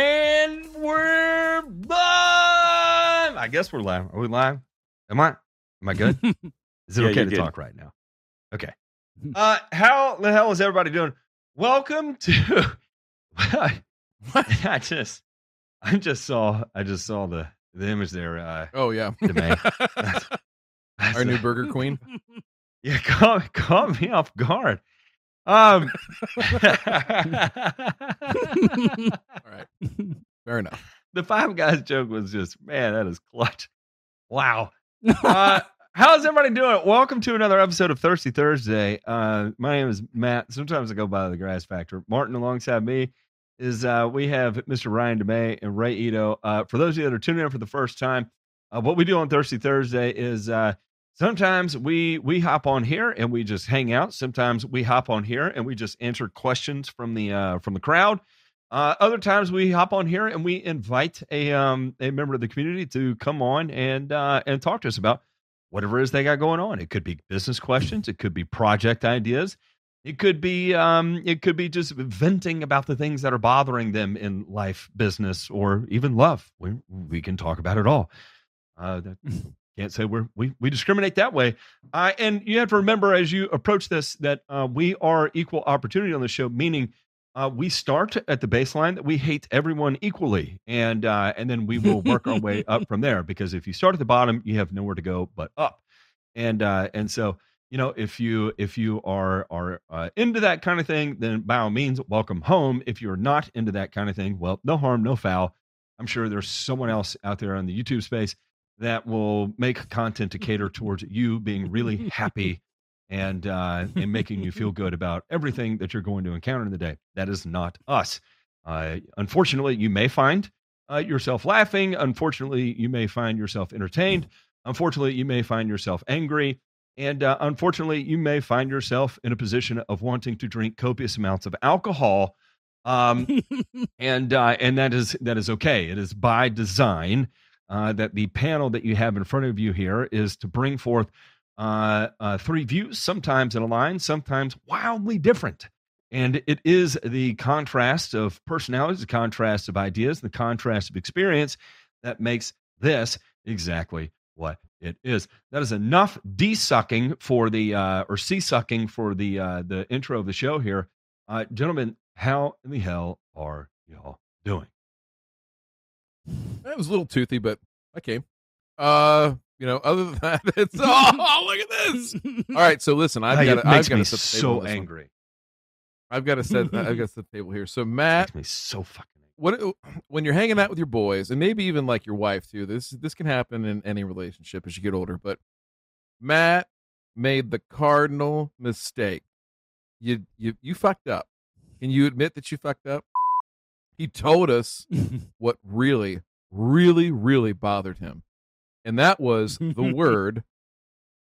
And we're live. I guess we're live. Are we live? Am I? Am I good? Is it Yeah, okay to good. talk right now? Okay. Uh, how the hell is everybody doing? Welcome to. What? I just, I just saw, I just saw the the image there. Uh, Oh yeah, Domain. our new Burger Queen. Yeah, caught, caught me off guard. Um, All right, fair enough. the five guys joke was just man, that is clutch. Wow. Uh, how's everybody doing? Welcome to another episode of Thirsty Thursday. Uh, my name is Matt. Sometimes I go by the Grass Factor. Martin alongside me is uh, we have Mr. Ryan DeMay and Ray Ito. Uh, for those of you that are tuning in for the first time, uh, what we do on Thirsty Thursday is uh, sometimes we we hop on here and we just hang out. Sometimes we hop on here and we just answer questions from the uh, from the crowd. Uh, other times we hop on here and we invite a um, a member of the community to come on and uh, and talk to us about whatever it is they got going on. It could be business questions, it could be project ideas, it could be um, it could be just venting about the things that are bothering them in life, business, or even love. We we can talk about it all. Uh, that, can't say we're we we discriminate that way. Uh, and you have to remember as you approach this that uh, we are equal opportunity on the show, meaning uh, we start at the baseline that we hate everyone equally, and uh, and then we will work our way up from there. Because if you start at the bottom, you have nowhere to go but up, and uh, and so you know if you if you are are uh, into that kind of thing, then by all means, welcome home. If you're not into that kind of thing, well, no harm, no foul. I'm sure there's someone else out there on the YouTube space that will make content to cater towards you being really happy and uh, and making you feel good about everything that you're going to encounter in the day. That is not us. Uh, unfortunately, you may find uh, yourself laughing. Unfortunately, you may find yourself entertained. Unfortunately, you may find yourself angry. And uh, unfortunately, you may find yourself in a position of wanting to drink copious amounts of alcohol. Um, and uh, and that is that is okay. It is by design uh, that the panel that you have in front of you here is to bring forth uh, uh, three views, sometimes in a line, sometimes wildly different. And it is the contrast of personalities, the contrast of ideas, the contrast of experience that makes this exactly what it is. That is enough de-sucking for the uh, or sea-sucking for the uh, the intro of the show here, uh, gentlemen. How in the hell are y'all doing? That was a little toothy, but I came. Uh, you know, other than that, it's oh, look at this. All right, so listen, I've got to, I've got to set so one. angry. I've got to set I've got to set the table here. So Matt, makes me so fucking what when you're hanging out with your boys and maybe even like your wife too this this can happen in any relationship as you get older but matt made the cardinal mistake you you you fucked up can you admit that you fucked up he told us what really really really bothered him and that was the word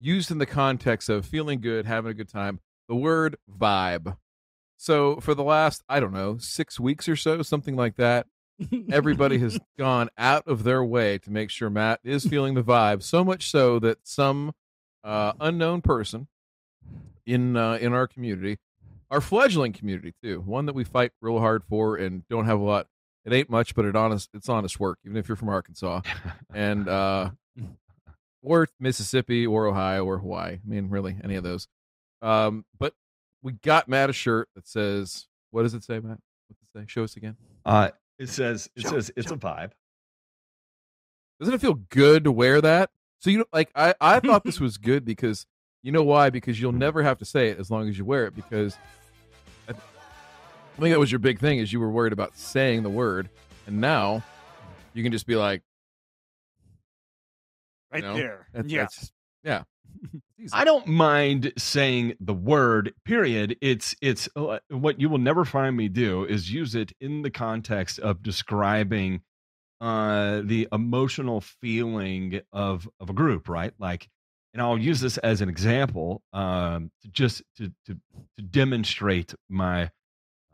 used in the context of feeling good having a good time the word vibe so for the last i don't know six weeks or so something like that everybody has gone out of their way to make sure Matt is feeling the vibe. So much so that some uh, unknown person in uh, in our community, our fledgling community too, one that we fight real hard for and don't have a lot. It ain't much, but it honest it's honest work, even if you're from Arkansas and uh, or Mississippi or Ohio or Hawaii. I mean, really, any of those. Um, but we got Matt a shirt that says, "What does it say, Matt? What does it say? Show us again." Uh, it says it Show- says it's show. a vibe. Doesn't it feel good to wear that? So you know, like I, I thought this was good because you know why? Because you'll never have to say it as long as you wear it. Because I, I think that was your big thing is you were worried about saying the word, and now you can just be like, right know, there. that's, yeah. that's- yeah. I don't mind saying the word. Period. It's it's uh, what you will never find me do is use it in the context of describing uh the emotional feeling of of a group, right? Like, and I'll use this as an example, um, to just to to to demonstrate my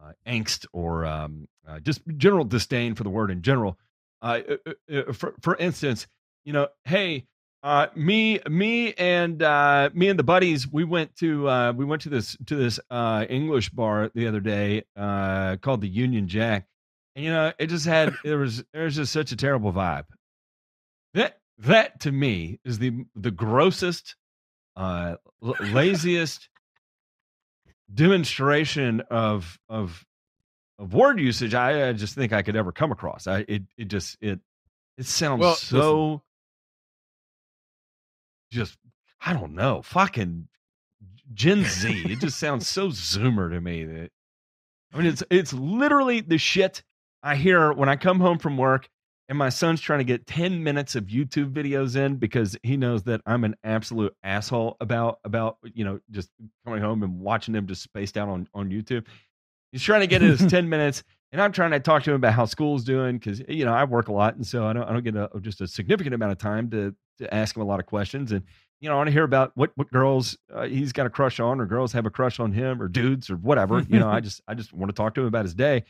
uh, angst or um, uh, just general disdain for the word in general. Uh, uh, uh, for for instance, you know, hey, uh, me, me, and uh, me and the buddies, we went to uh, we went to this to this uh, English bar the other day uh, called the Union Jack, And, you know, it just had there was there was just such a terrible vibe. That that to me is the the grossest, uh, l- laziest demonstration of of of word usage I, I just think I could ever come across. I it it just it it sounds Well, so just I don't know, fucking Gen Z. it just sounds so zoomer to me that I mean it's it's literally the shit I hear when I come home from work and my son's trying to get 10 minutes of YouTube videos in because he knows that I'm an absolute asshole about about you know just coming home and watching him just spaced out on on YouTube. He's trying to get his 10 minutes and I'm trying to talk to him about how school's doing because you know I work a lot and so I don't I don't get a, just a significant amount of time to to ask him a lot of questions and you know I want to hear about what what girls uh, he's got a crush on or girls have a crush on him or dudes or whatever you know I just I just want to talk to him about his day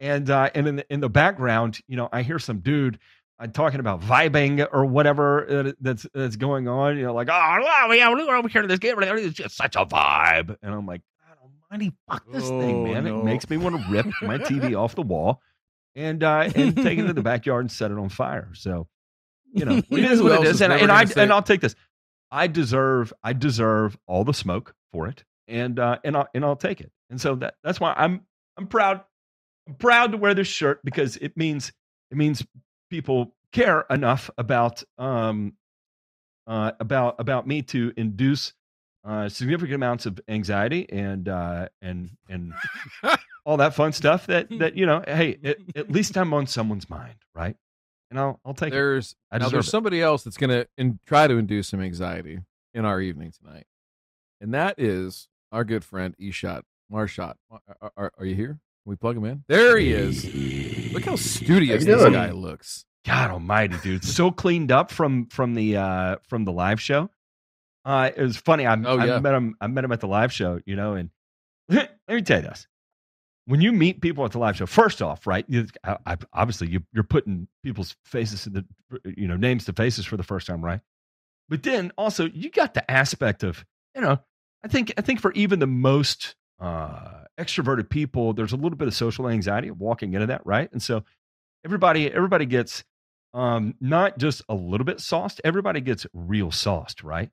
and uh, and in the, in the background you know I hear some dude uh, talking about vibing or whatever that's that's going on you know like oh yeah we're over here to this game it's just such a vibe and I'm like God Almighty fuck this thing Oh, man no. it makes me want to rip my TV off the wall and uh, and take it to the backyard and set it on fire. So, you know, it is who what it is is, and, and I say. and I'll take this. I deserve I deserve all the smoke for it, and uh, and I'll and I'll take it. And so that that's why I'm I'm proud I'm proud to wear this shirt because it means it means people care enough about um uh about about me to induce uh significant amounts of anxiety and uh and and all that fun stuff that that you know hey at, at least i'm on someone's mind right and i'll i'll take it There's now there's it. somebody else that's going to in, try to induce some anxiety in our evening tonight, and that is our good friend Eshot Marshot. Are, are, are you here? Can we plug him in? There he is. Look how studious How this doing? guy looks. god almighty dude so cleaned up from from the uh from the live show uh it was funny i, Oh, I met him i met him at the live show you know and let me tell you this when you meet people at the live show first off right you, I, I, obviously you, you're putting people's faces in the you know names to faces for the first time right but then also you got the aspect of you know i think i think for even the most uh extroverted people there's a little bit of social anxiety of walking into that right? And so everybody everybody gets um not just a little bit sauced everybody gets real sauced right?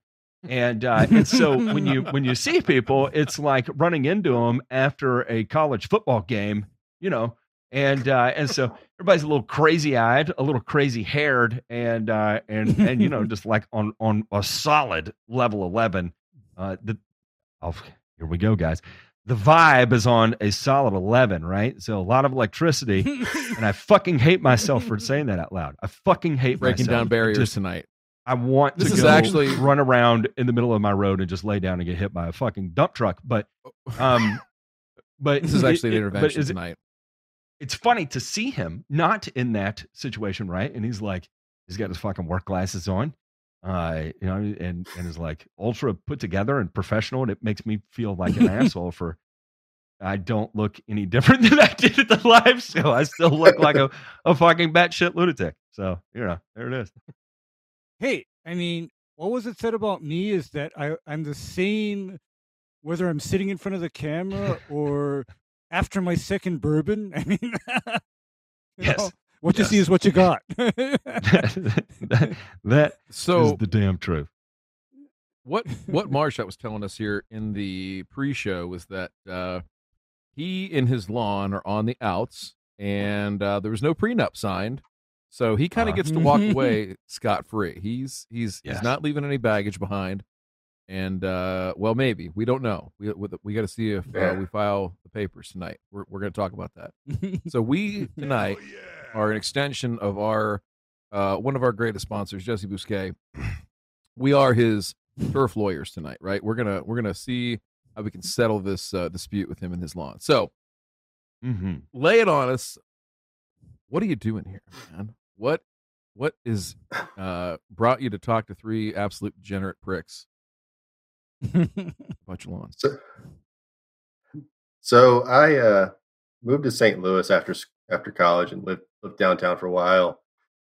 And uh and so when you when you see people it's like running into them after a college football game you know? And uh and so everybody's a little crazy eyed a little crazy haired and uh and and you know just like on on a solid level 11 uh the oh, here we go guys the vibe is on a solid 11 right so a lot of electricity and I fucking hate myself for saying that out loud. I fucking hate Breaking myself. down barriers Just- tonight. I want This to is go actually- run around in the middle of my road and just lay down and get hit by a fucking dump truck. But um, but This is actually the it- but intervention it- tonight. it's funny to see him not in that situation, right? And he's like, he's got his fucking work glasses on, uh, you know, and and is like ultra put together and professional, and it makes me feel like an asshole for. I don't look any different than I did at the live show. I still look like a, a fucking batshit lunatic. So, you know, there it is. hey, I mean, what was it said about me is that I, I'm the same whether I'm sitting in front of the camera or after my second bourbon. I mean, Yes. know, what you see is what you got. that, that So is the damn truth. what what Marshot was telling us here in the pre-show was that uh, he and his lawn are on the outs, and uh, there was no prenup signed, so he kind of Uh-huh. gets to walk away scot free. He's he's Yes. he's not leaving any baggage behind, and uh, well, maybe we don't know. We we, we got to see if uh, we file the papers tonight. We're we're going to talk about that. So we tonight are an extension of our uh, one of our greatest sponsors, Jesse Bousquet. We are his turf lawyers tonight, right? We're gonna we're gonna see how we can settle this uh, dispute with him and his lawn. So hmm lay it on us. What are you doing here, man? What what is uh, brought you to talk to three absolute degenerate pricks your lawns? So, so I uh, moved to St. Louis after after college and lived lived downtown for a while.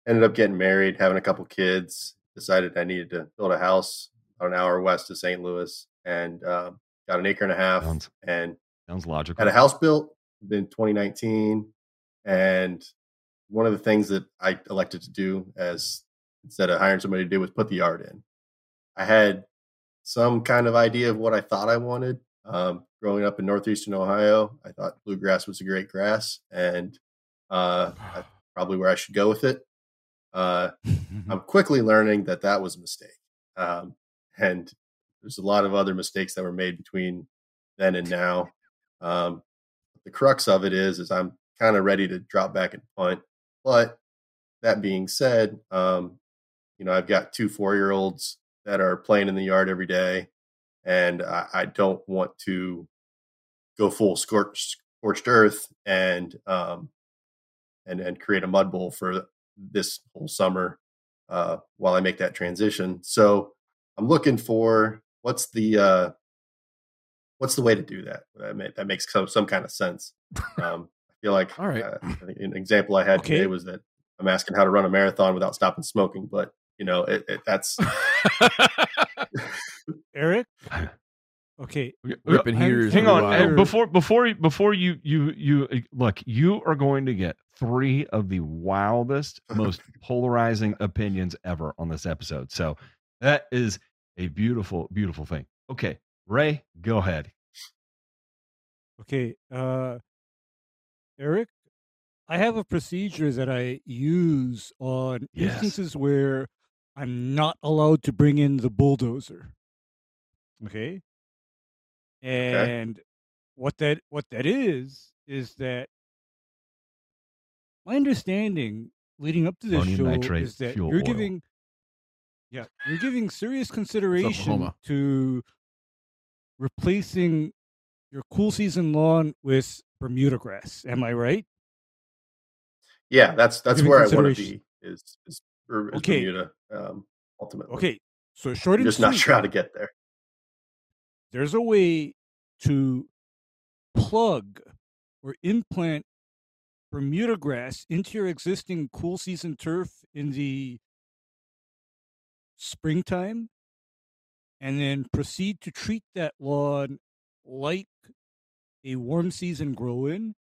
Ended up getting married, having a couple kids. Decided I needed to build a house about an hour west of St. Louis, and um, got an acre and a half, Sounds- and Sounds logical. had a house built in 2019. And one of the things that I elected to do as instead of hiring somebody to do was put the yard in. I had some kind of idea of what I thought I wanted. Um, growing up in northeastern Ohio, I thought bluegrass was a great grass, and uh, probably where I should go with it. Uh, I'm quickly learning that that was a mistake, um, and there's a lot of other mistakes that were made between then and now. Um, the crux of it is, is I'm kind of ready to drop back and punt. But that being said, um, you know, I've got two four year olds that are playing in the yard every day, and I, I don't want to go full scorched, scorched earth and um, and and create a mud bowl for this whole summer uh, while I make that transition. So I'm looking for what's the uh, what's the way to do that? That, may, that makes some, some kind of sense. Um, I feel like All right. uh, an example I had Okay. today was that I'm asking how to run a marathon without stopping smoking, but you know, it, it, that's Eric. Okay, Ripping I'm- Hang on, while. before before you- before you you you uh, look, you are going to get three of the wildest, most polarizing opinions ever on this episode. So that is a beautiful, beautiful thing. Okay, Ray, go ahead. okay. Uh, Eric, I have a procedure that I use on Yes. instances where I'm not allowed to bring in the bulldozer. Okay. And what that what that is is that my understanding leading up to this show nitrate is that you're oil. giving yeah, you're giving serious consideration to replacing your cool season lawn with Bermuda grass. Am I right? yeah, that's that's where I want to be is is, is Okay. Bermuda um, ultimately. Okay. So short I'm and just not sure how to get there. there's a way to plug or implant Bermuda grass into your existing cool season turf in the springtime and then proceed to treat that lawn like a warm season grow in.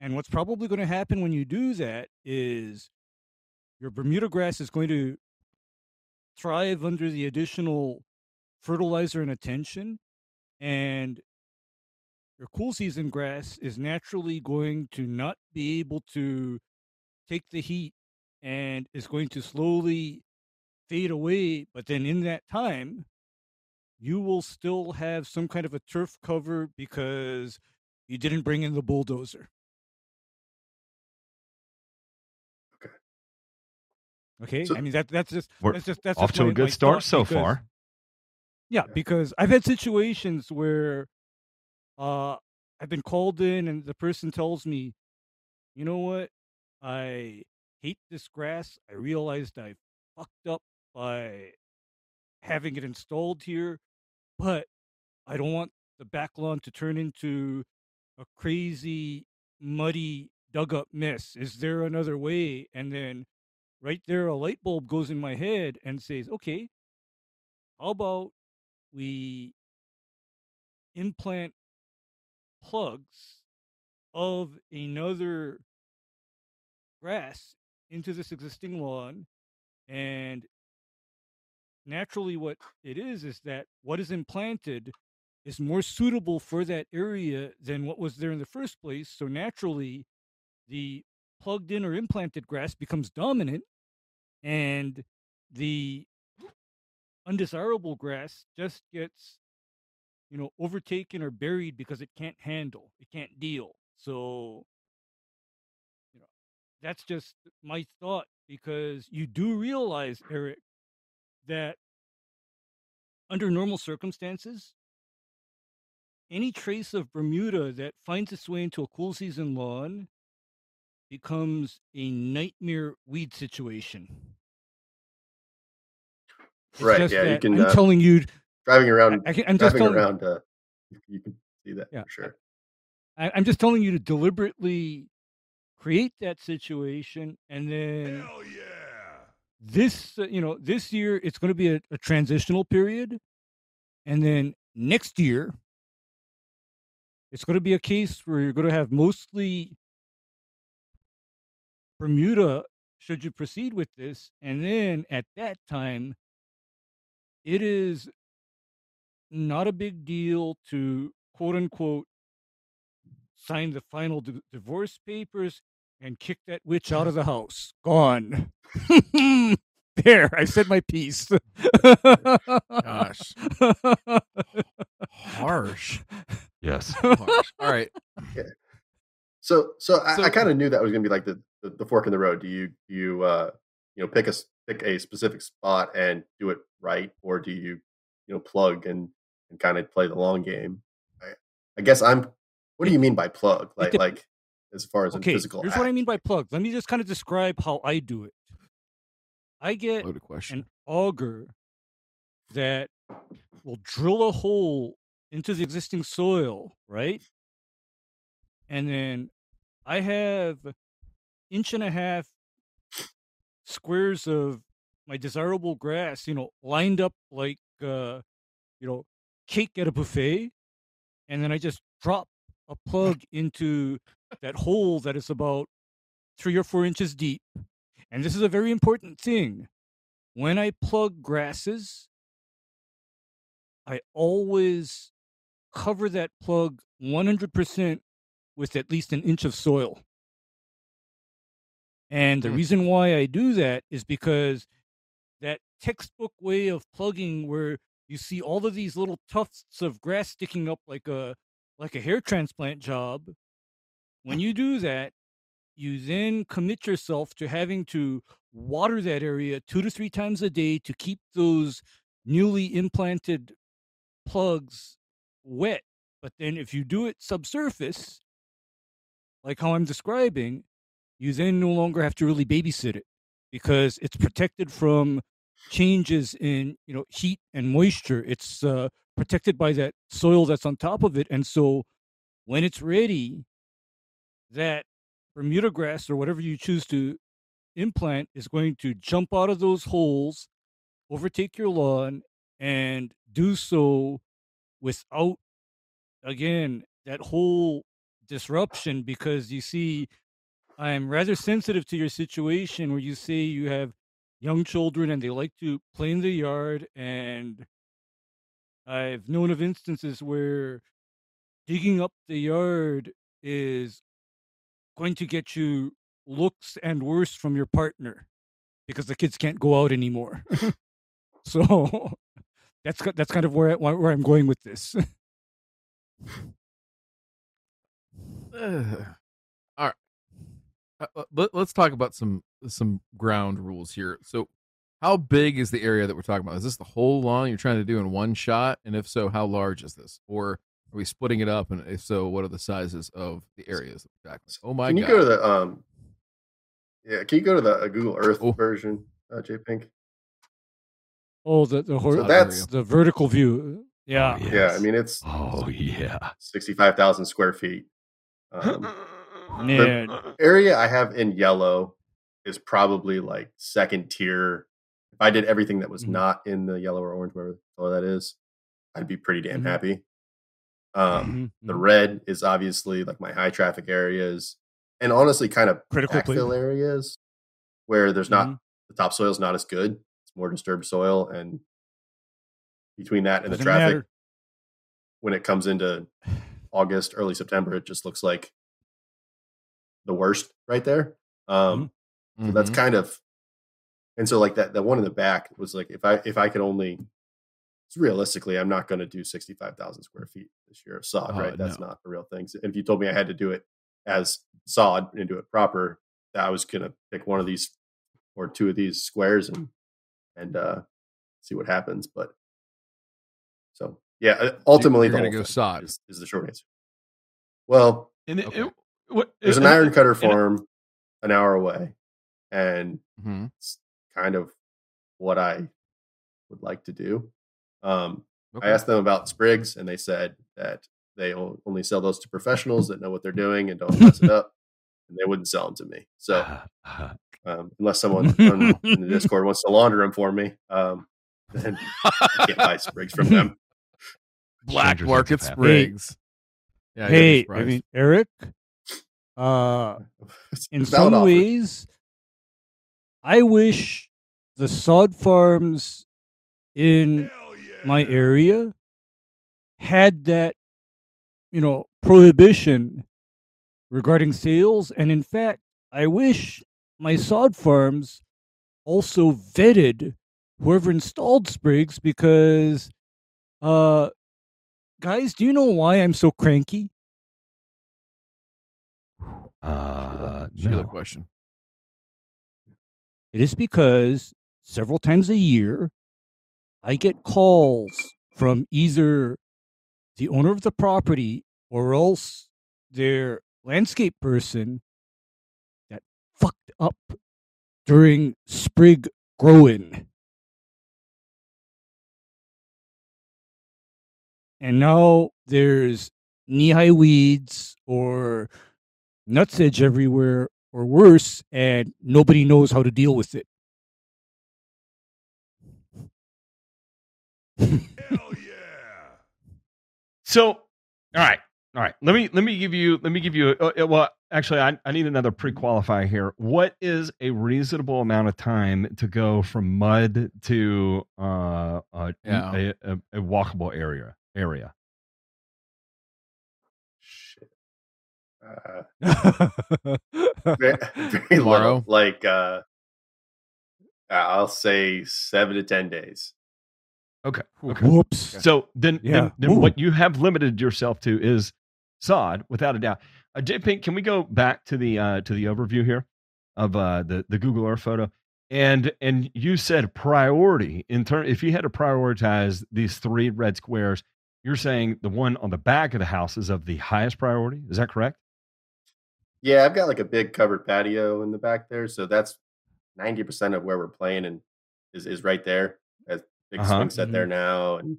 And what's probably going to happen when you do that is your Bermuda grass is going to thrive under the additional fertilizer and attention and your cool season grass is naturally going to not be able to take the heat and is going to slowly fade away but then in that time you will still have some kind of a turf cover because you didn't bring in the bulldozer okay So- i mean that that's just that's just that's Off just to a good start so because- far. yeah, Yeah. because I've had situations where uh I've been called in and the person tells me, "You know what? I hate this grass. I realized I fucked up by having it installed here, but I don't want the back lawn to turn into a crazy muddy dug up mess. Is there another way?" And then right there a light bulb goes in my head and says, "Okay, how about we implant plugs of another grass into this existing lawn and naturally what it is is that what is implanted is more suitable for that area than what was there in the first place. So naturally the plugged in or implanted grass becomes dominant and the undesirable grass just gets you know overtaken or buried because it can't handle it can't deal. So you know that's just my thought because you do realize eric that under normal circumstances any trace of bermuda that finds its way into a cool season lawn becomes a nightmare weed situation It's Right, yeah, you can, i'm uh, telling you Driving around, I, i'm just driving telling around, uh, you, you can see that Yeah, for sure. I, I'm just telling you to deliberately create that situation, and then Hell yeah. this, uh, you know, this year it's going to be a, a transitional period, and then next year it's going to be a case where you're going to have mostly Bermuda, should you proceed with this, and then at that time, it is not a big deal to quote unquote sign the final di- divorce papers and kick that witch out of the house. Gone. there, I said my piece. Gosh. Harsh. Yes. Harsh. All right. So, so I, So- I kind of knew that was going to be like the, the, the fork in the road. Do you, do you, uh, you know, pick a pick a specific spot and do it right, or do you, you know, plug and and kind of play the long game? I, I guess I'm. What do you mean by plug? Like, like as far as a okay, physical. here's what I mean by plugs. Let me just kind of describe how I do it. I get an auger that will drill a hole into the existing soil, right? And then I have inch and a half squares of my desirable grass, you know, lined up like uh, you know, cake at a buffet, and then I just drop a plug into that hole that is about three or four inches deep. And this is a very important thing. When I plug grasses, I always cover that plug 100% with at least an inch of soil. And the Hmm. reason why I do that is because that textbook way of plugging where you see all of these little tufts of grass sticking up like a like a hair transplant job when you do that you then commit yourself to having to water that area two to three times a day to keep those newly implanted plugs wet but then if you do it subsurface like how i'm describing you then no longer have to really babysit it because it's protected from changes in you know heat and moisture. It's uh, protected by that soil that's on top of it. And so when it's ready that bermuda grass or whatever you choose to implant is going to jump out of those holes overtake your lawn and do so without again that whole disruption because you see i'm rather sensitive to your situation where you say you have young children and they like to play in the yard and i've known of instances where digging up the yard is going to get you looks and worse from your partner because the kids can't go out anymore. Mm-hmm. So that's that's kind of where I, where I'm going with this. Ugh. All right. Uh, uh, let, let's talk about some some ground rules here. So, how big is the area that we're talking about? Is this the whole lawn you're trying to do in one shot? And if so, how large is this? Or are we splitting it up? And if so, what are the sizes of the areas exactly? Oh my Can you god! go to the um? Yeah, can you go to the uh, Google Earth Oh. version, uh, J Pink? Oh, the the, hor- So that's the vertical view. Yeah. Oh, yeah. I mean, it's Oh yeah. sixty-five thousand square feet. Um, Man. area I have in yellow is probably like second tier. If I did everything that was Mhm. not in the yellow or orange, whatever color that is, I'd be pretty damn Mhm. happy. Um, Mhm, The mhm. red is obviously like my high traffic areas, and honestly, kind of Critical backfill areas where there's not Mhm. the is not as good. It's more disturbed soil, and between that and the traffic, matter. when it comes into August, early September, it just looks like the worst right there. Um, so that's Mhm. kind of, and so like that that one in the back was like if I if I could only, it's realistically, I'm not going to do sixty five thousand square feet this year of sod. Oh, right, that's no. not a real thing. And if you told me I had to do it as sod and do it proper, that I was going to pick one of these or two of these squares and and uh see what happens. But so yeah, uh, ultimately you're the gonna whole go sod. is, is the short answer. Well, And it, Okay. it- what, there's an and it- iron cutter and it- farm an hour away, and Mhm. it's kind of what I would like to do. Um, Okay. I asked them about sprigs, and they said that they only sell those to professionals that know what they're doing and don't mess it up, and they wouldn't sell them to me. So um, unless someone I in the Discord wants to launder them for me, um, then I can't buy sprigs from them. Black Stranger market have happened. sprigs. Yeah, Hey, I mean, Eric, Uh, in some ways, I wish the sod farms in my area had that, you know, prohibition regarding sales. And in fact, I wish my sod farms also vetted whoever installed sprigs because, uh, guys, do you know why I'm so cranky? Uh, Sheila no. question. It is because several times a year, I get calls from either the owner of the property or else their landscape person that fucked up during sprig growing. And now there's knee high weeds or nutsedge everywhere or worse, and nobody knows how to deal with it. Hell yeah! So, all right, all right. Let me let me give you let me give you. Uh, uh, well, actually, I, I need another pre-qualifier here. What is a reasonable amount of time to go from mud to uh, uh Yeah. a, a, a walkable area area? Uh, very, very little. Like, uh, I'll say seven to ten days. Okay. Okay. Whoops. So then, Yeah. then, then what you have limited yourself to is sod, without a doubt. Uh, J Pink, can we go back to the uh, to the overview here of uh, the the Google Earth photo? And and you said priority in turn. If you had to prioritize these three red squares, you're saying the one on the back of the house is of the highest priority. Is that correct? Yeah, I've got like a big covered patio in the back there, so that's ninety percent of where we're playing, and is is right there. As big Uh-huh. swing set there now, and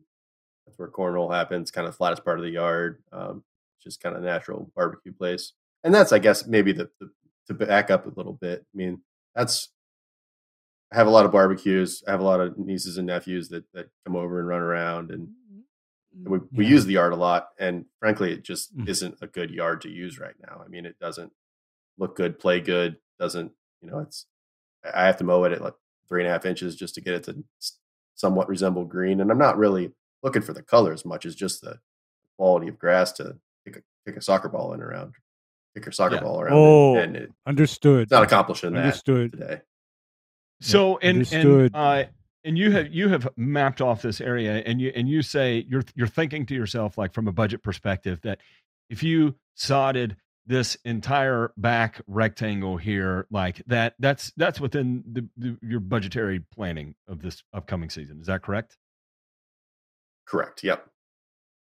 that's where cornhole happens. Kind of the flattest part of the yard. Um, just kind of natural barbecue place, and that's I guess maybe the, the to back up a little bit. I mean, that's I have a lot of barbecues. I have a lot of nieces and nephews that that come over and run around, and we, we Yeah. use the yard a lot and frankly it just Mm. isn't a good yard to use right now i mean it doesn't look good play good doesn't you know it's i have to mow it at like three and a half inches just to get it to somewhat resemble green and i'm not really looking for the color as much as just the quality of grass to kick a, kick a soccer ball in around kick your soccer Yeah. ball around Oh, and, and it, Understood. it's not accomplishing that Understood. today So and and understood. uh, and you have you have mapped off this area, and you and you say you're you're thinking to yourself like from a budget perspective that if you sodded this entire back rectangle here, like that, that's that's within the, the your budgetary planning of this upcoming season. Is that correct? correct yep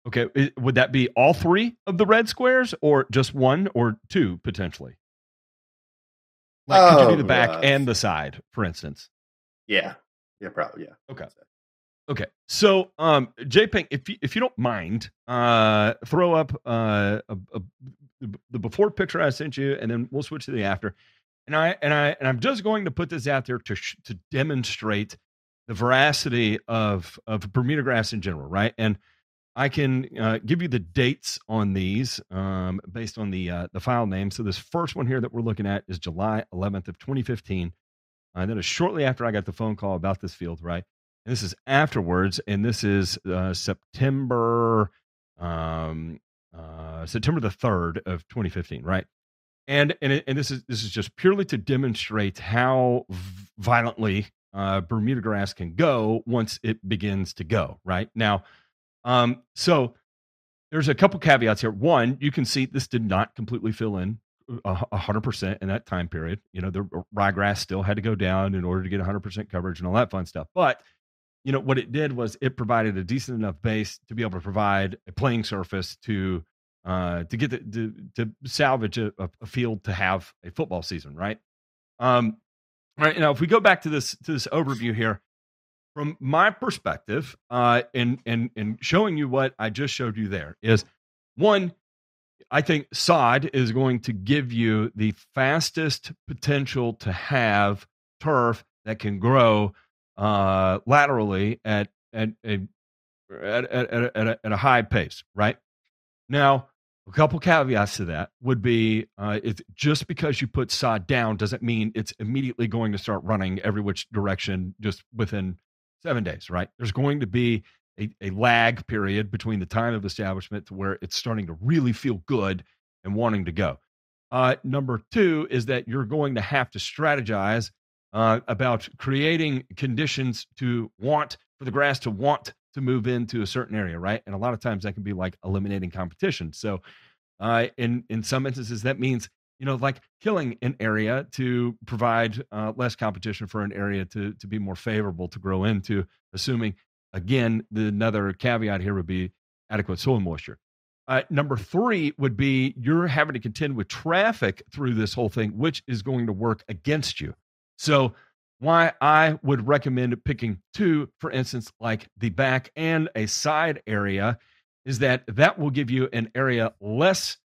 Okay, would that be all three of the red squares, or just one or two potentially? Like, could you do the Oh, back uh, and the side, for instance? yeah yeah probably yeah Okay. Okay, so um, JPEG, if you, if you don't mind, uh, throw up uh, a, a, the before picture I sent you, and then we'll switch to the after. And I and I and I'm just going to put this out there to sh- to demonstrate the veracity of of Bermuda grass in general, right? And I can uh, give you the dates on these um, based on the uh, the file name. So this first one here that we're looking at is July 11th of 2015. Uh, that is shortly after I got the phone call about this field, right? And this is afterwards, and this is uh, September um, uh, September the third of 2015, right? And and it, and this is this is just purely to demonstrate how violently uh, Bermuda grass can go once it begins to go, right? Now, um, so there's a couple caveats here. One, you can see this did not completely fill in hundred percent in that time period. You know, the ryegrass still had to go down in order to get hundred percent coverage and all that fun stuff. But you know what it did was it provided a decent enough base to be able to provide a playing surface to uh, to get the, to, to salvage a, a- field to have a football season, right? Um, right now, if we go back to this to this overview here, from my perspective, uh, and and and showing you what I just showed you there is one. I think sod is going to give you the fastest potential to have turf that can grow uh, laterally at at, at, at, at, at, a, at a high pace, right? Now, A couple caveats to that would be uh, it's just because you put sod down doesn't mean it's immediately going to start running every which direction just within seven days, right? There's going to be a, a lag period between the time of establishment to where it's starting to really feel good and wanting to go. Uh, number two is that you're going to have to strategize uh, about creating conditions to want for the grass to want to move into a certain area, right? And a lot of times that can be like eliminating competition. So, uh, in in some instances, that means you know like killing an area to provide uh, less competition for an area to to be more favorable to grow into. Assuming again, the another caveat here would be adequate soil moisture. Uh, number three would be you're having to contend with traffic through this whole thing, which is going to work against you. So why I would recommend picking two, for instance, like the back and a side area, is that that will give you an area less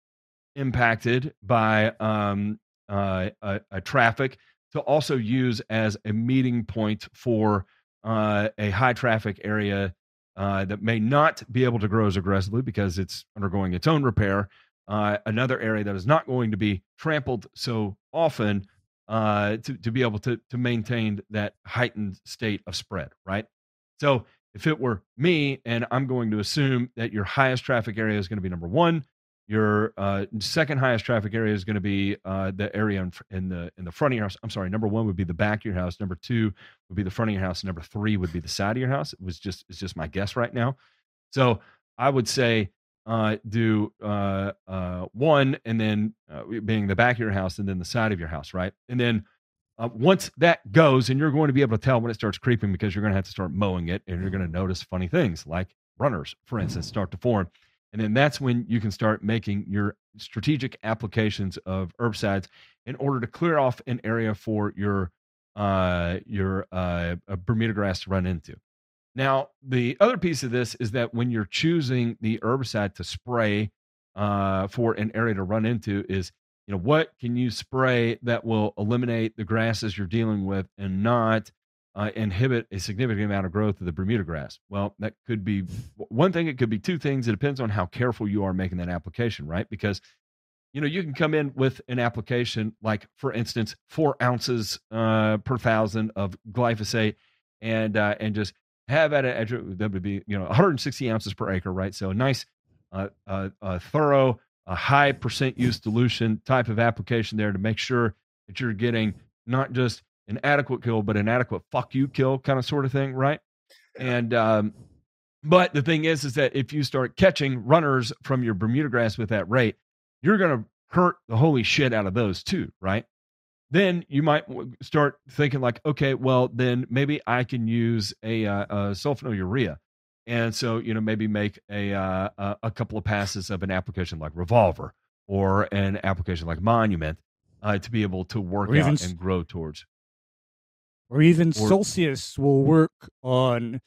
impacted by um, uh, a, a traffic to also use as a meeting point for uh, a high traffic area uh, that may not be able to grow as aggressively because it's undergoing its own repair. Uh, another area that is not going to be trampled so often uh, to, to be able to, to maintain that heightened state of spread, right? So if it were me, and I'm going to assume that your highest traffic area is going to be number one, your uh, second highest traffic area is going to be uh, the area in, in, the in the front of your house. I'm sorry, number one would be the back of your house. Number two would be the front of your house. Number three would be the side of your house. It was just it's just my guess right now. So I would say uh, do uh, uh, one, and then uh, being the back of your house, and then the side of your house, right? And then uh, once that goes, and you're going to be able to tell when it starts creeping because you're going to have to start mowing it, and you're going to notice funny things like runners, for instance, start to form. And then that's when you can start making your strategic applications of herbicides in order to clear off an area for your uh, your uh, Bermuda grass to run into. Now, the other piece of this is that when you're choosing the herbicide to spray uh, for an area to run into, is you know what can you spray that will eliminate the grasses you're dealing with and not uh, inhibit a significant amount of growth of the Bermuda grass? Well, that could be one thing. It could be two things. It depends on how careful you are making that application, right? Because you know you can come in with an application like, for instance, four ounces uh, per thousand of glyphosate, and uh, and just have at a that would be you know 160 ounces per acre, right? So a nice, uh, uh, thorough, a high percent use dilution type of application there to make sure that you're getting not just an adequate kill, but an adequate fuck you kill kind of sort of thing, right? And um, but the thing is, is that if you start catching runners from your Bermuda grass with that rate, you're going to hurt the holy shit out of those too, right? then you might start thinking like, okay, well, then maybe I can use a, uh, a sulfonylurea. And so, you know, maybe make a, uh, a couple of passes of an application like Revolver or an application like Monument uh, to be able to work out even, and grow towards. Or even or, Celsius will work on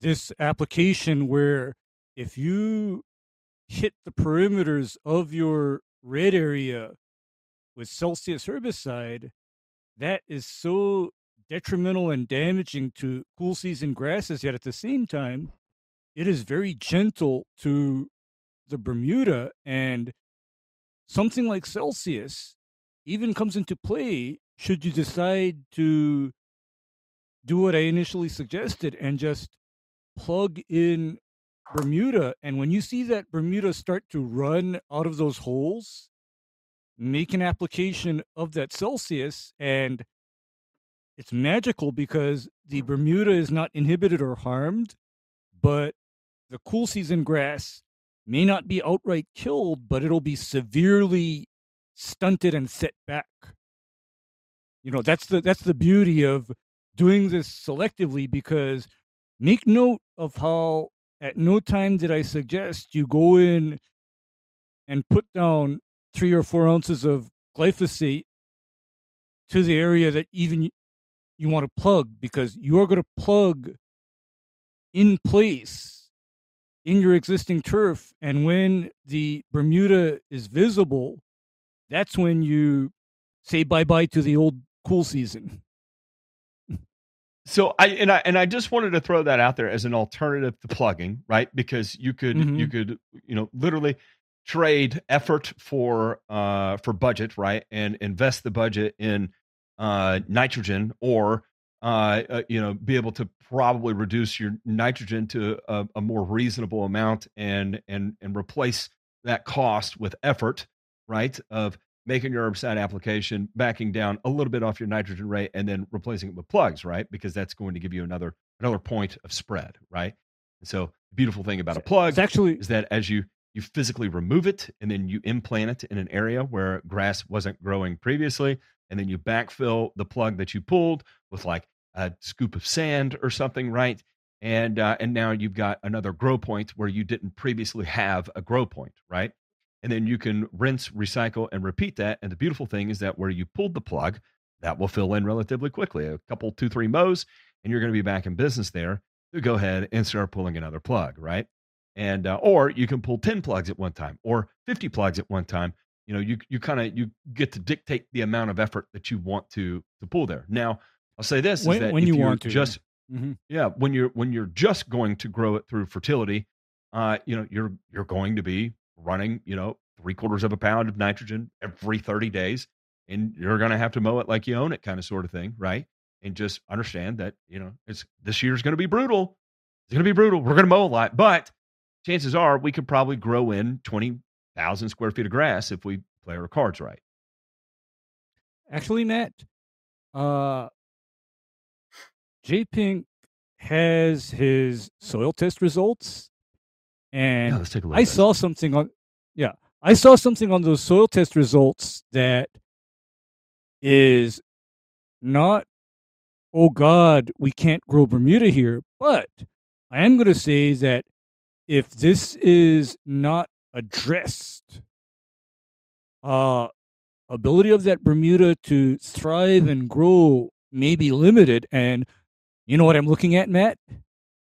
this application where if you hit the perimeters of your red area with Celsius herbicide, that is so detrimental and damaging to cool season grasses, yet at the same time, it is very gentle to the Bermuda. And something like Celsius even comes into play should you decide to do what I initially suggested and just plug in Bermuda. And when you see that Bermuda start to run out of those holes, make an application of that Celsius, and it's magical because the Bermuda is not inhibited or harmed, but the cool season grass may not be outright killed, but it'll be severely stunted and set back. You know, that's the that's the beauty of doing this selectively because make note of how at no time did I suggest you go in and put down three or four ounces of glyphosate to the area that even you want to plug because you're going to plug in place in your existing turf. And when the Bermuda is visible, that's when you say bye bye to the old cool season. So I and I and I just wanted to throw that out there as an alternative to plugging, right? Because you could mm-hmm. you could you know literally trade effort for uh, for budget, right, and invest the budget in uh, nitrogen, or uh, uh, you know, be able to probably reduce your nitrogen to a, a more reasonable amount and and and replace that cost with effort, right, of making your herbicide application, backing down a little bit off your nitrogen rate, and then replacing it with plugs, right? Because that's going to give you another another point of spread, right? And so the beautiful thing about a plug It's actually is that as you you physically remove it and then you implant it in an area where grass wasn't growing previously, and then you backfill the plug that you pulled with like a scoop of sand or something, right? And uh, and now you've got another grow point where you didn't previously have a grow point, right? And then you can rinse, recycle, and repeat that. And the beautiful thing is that where you pulled the plug, that will fill in relatively quickly. A couple, two, three mows, and you're going to be back in business there to go ahead and start pulling another plug, right? And uh, or you can pull 10 plugs at one time or 50 plugs at one time. You know, you you kind of you get to dictate the amount of effort that you want to to pull there. Now, I'll say this When- is that when you want to, just Mhm. yeah, when you're when you're just going to grow it through fertility, uh, you know, you're you're going to be running, you know, three quarters of a pound of nitrogen every 30 days, and you're gonna have to mow it like you own it, kind of sort of thing, right? And just understand that, you know, it's this year's gonna be brutal. It's gonna be brutal. We're gonna mow a lot, but chances are we could probably grow in 20,000 square feet of grass if we play our cards right. Actually, Matt, uh, J Pink has his soil test results, and Yeah, let's take a look. I saw something on, yeah, I saw something on those soil test results that is not, oh God, we can't grow Bermuda here. But I am going to say that if this is not addressed, uh, ability of that Bermuda to thrive and grow may be limited. And you know what I'm looking at, Matt?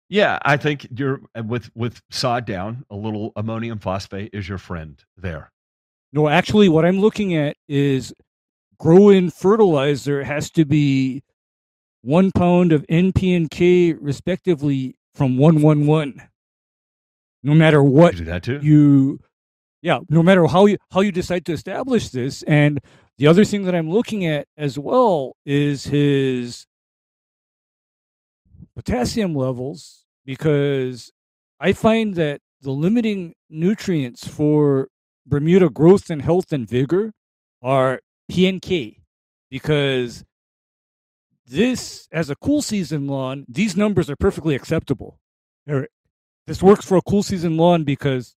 Yeah, I think you're uh, with with sod down. A little ammonium phosphate is your friend there. No, actually, what I'm looking at is grow in fertilizer has to be one pound of NP and K, respectively, from 111. No matter what You do that too. you, yeah, no matter how you how you decide to establish this. And the other thing that I'm looking at as well is his potassium levels, because I find that the limiting nutrients for Bermuda growth and health and vigor are P and K, because this as a cool season lawn, these numbers are perfectly acceptable. They're- This works for a cool season lawn because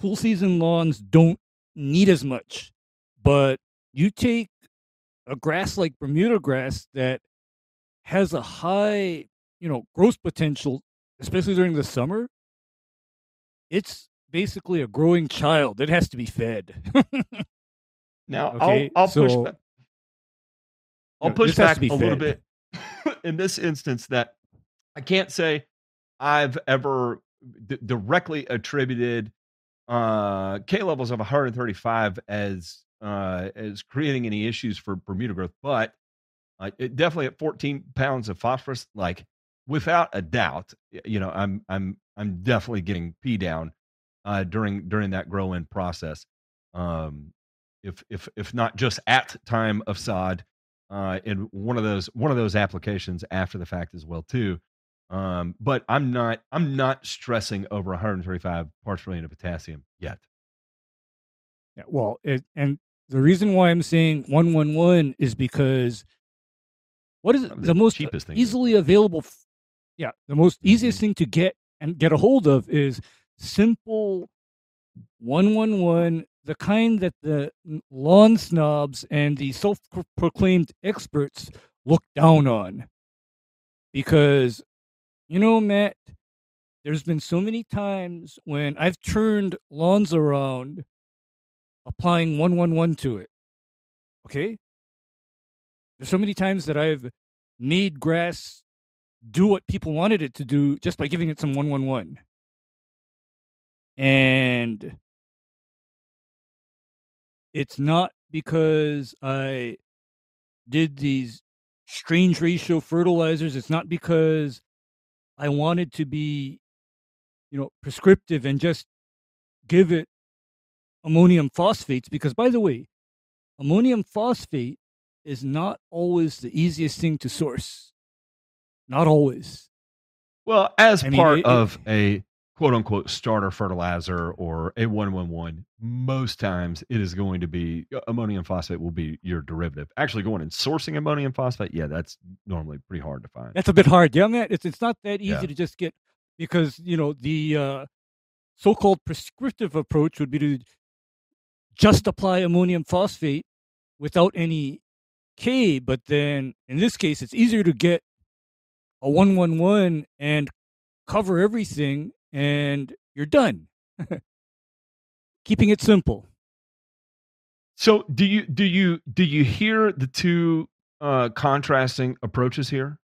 cool season lawns don't need as much. But you take a grass like Bermuda grass that has a high, you know, growth potential, especially during the summer, it's basically a growing child. It has to be fed. Now Okay, I'll I'll push back. I'll No, push back a little bit in this instance that I can't say I've ever d- directly attributed uh, K levels of 135 as uh, as creating any issues for Bermuda growth, but it definitely at 14 pounds of phosphorus, like without a doubt, you know, I'm I'm I'm definitely getting P down uh, during during that grow in process. Um, if if if not just at time of sod, uh, one of those one of those applications after the fact as well too. Um, but I'm not I'm not stressing over 135 parts per million of potassium yet. Yeah, well, it, and the reason why I'm saying 111 is because what is the most cheapest thing easily available? f- Yeah, the most easiest Mhm. thing to get and get a hold of is simple 111, the kind that the lawn snobs and the self proclaimed experts look down on. Because, you know, Matt, there's been so many times when I've turned lawns around applying 111 to it. Okay? There's so many times that I've made grass do what people wanted it to do just by giving it some 111. And it's not because I did these strange ratio fertilizers. It's not because I wanted to be, you know, prescriptive and just give it ammonium phosphates because, by the way, ammonium phosphate is not always the easiest thing to source. Not always. Well, as I part it- it- of a quote unquote starter fertilizer or a 111, most times it is going to be uh, ammonium phosphate will be your derivative. Actually, going and sourcing ammonium phosphate, yeah, that's normally pretty hard to find. That's a bit hard. Yeah, man. It's it's not that easy Yeah. to just get because you know the uh, so-called prescriptive approach would be to just apply ammonium phosphate without any K. But then in this case, it's easier to get a one one one and cover everything, and you're done. Keeping it simple. So, do you do you do you hear the two uh contrasting approaches here?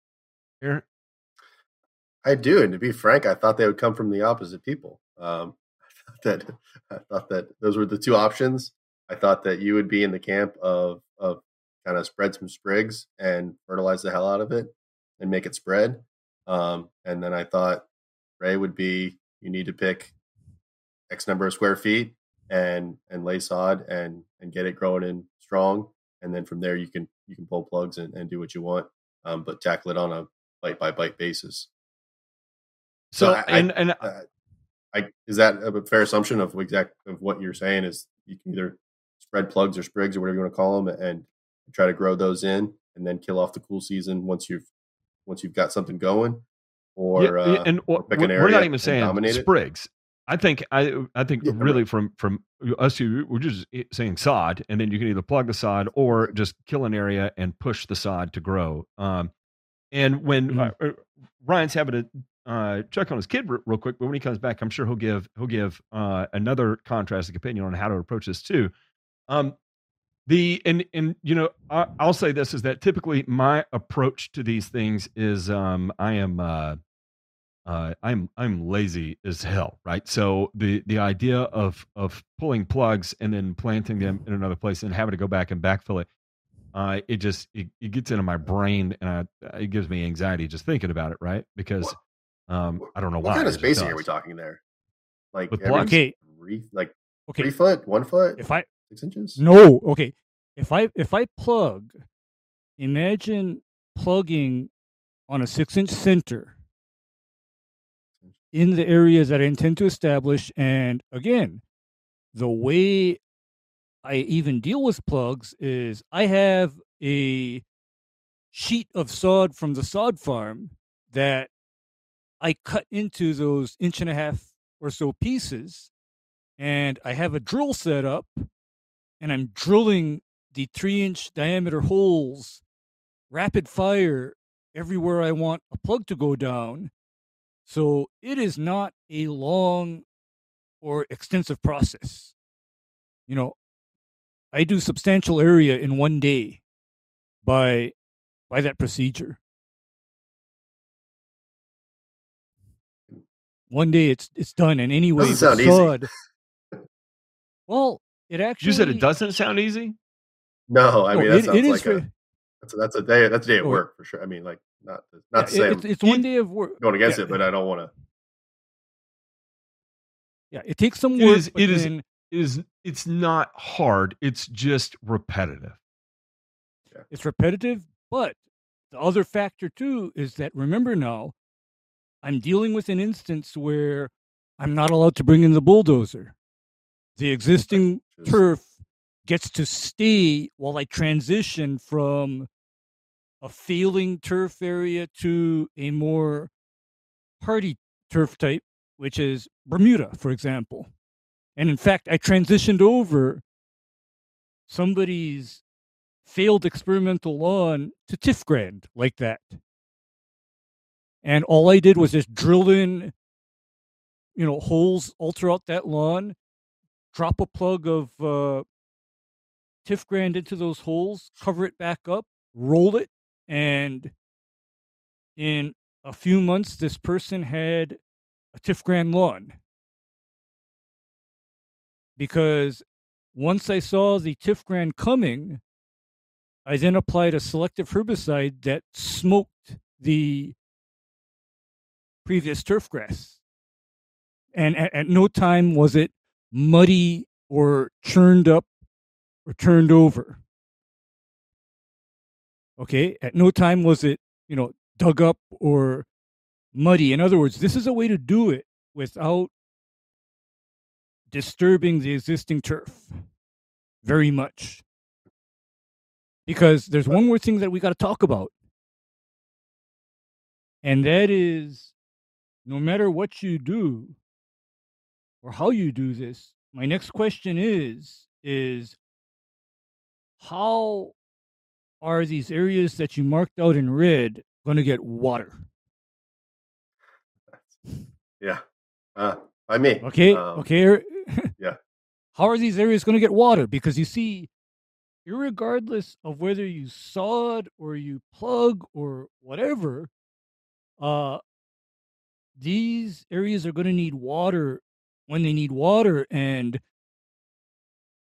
Here, I do, and to be frank, I thought they would come from the opposite people. Um, I thought that I thought that those were the two options. I thought that you would be in the camp of of kind of spread some sprigs and fertilize the hell out of it and make it spread. Um, and then I thought Ray would be you need to pick X number of square feet and and lay sod and and get it growing in strong, and then from there you can you can pull plugs and, and do what you want, um, but tackle it on a bite by bite basis. so I- I- and and Uh, I is that a fair assumption of exact of what you're saying? Is you can either spread plugs or sprigs or whatever you want to call them, and try to grow those in, and then kill off the cool season once you've once you've got something going, or Yeah, uh, and or pick we're an we're not even saying sprigs. I think I I think Yeah, really from from us we're just saying sod, and then you can either plug the sod or just kill an area and push the sod to grow. Um, and when uh, uh, Ryan's having to uh, check on his kid r- real quick, but when he comes back, I'm sure he'll give he'll give uh, another contrasting opinion on how to approach this too. Um, the and and you know I, I'll say this is that typically my approach to these things is um, I am. Uh, uh, I'm I'm lazy as hell, right? So the the idea of of pulling plugs and then planting them in another place and having to go back and backfill it, uh, it just it, it gets into my brain and I, it gives me anxiety just thinking about it, right? Because um, I don't know What why. kind of spacing are we talking there? Like With every? Okay. three, like Okay. three foot, one foot, If I six inches. No, okay. If I if I plug, imagine plugging on a six inch center in the areas that I intend to establish. And again, the way I even deal with plugs is I have a sheet of sod from the sod farm that I cut into those inch and a half or so pieces. And I have a drill set up and I'm drilling the three inch diameter holes rapid fire everywhere I want a plug to go down. So it is not a long or extensive process. You know, I do substantial area in one day by by that procedure. One day it's it's done, and anyway, the easy. sod. Well, it actually You said it doesn't sound easy. No, I No, mean that it- sounds it is like for- a that's a, that's a day that's a day at Oh, work for sure. I mean, like not not to yeah, say it's, it's one day of work. going against yeah. it, but I don't want to. Yeah, it takes some work. is- but it is- then- It is it's not hard. It's just repetitive. it's repetitive, but the other factor too is that remember now, I'm dealing with an instance where I'm not allowed to bring in the bulldozer. The existing turf gets to stay while I transition from a feeling turf area to a more hardy turf type, which is Bermuda, for example. And in fact, I transitioned over somebody's failed experimental lawn to Tifgrand like that. And all I did was just drill in, you know, holes all throughout that lawn, drop a plug of uh, Tifgrand into those holes, cover it back up, roll it, and in a few months, this person had a Tifgrand lawn. Because once I saw the Tifgrand coming, I then applied a selective herbicide that smoked the previous turf grass. And at, at no time was it muddy or churned up or turned over. Okay, at no time was it, you know, dug up or muddy. In other words, this is a way to do it without disturbing the existing turf very much. Because there's one more thing that we got to talk about. And that is no matter what you do or how you do this, my next question is is how are these areas that you marked out in red going to get water? Yeah. Uh, by me. Okay. Um, okay. yeah. How are these areas going to get water? Because you see, regardless of whether you sod or you plug or whatever, uh, these areas are going to need water when they need water. And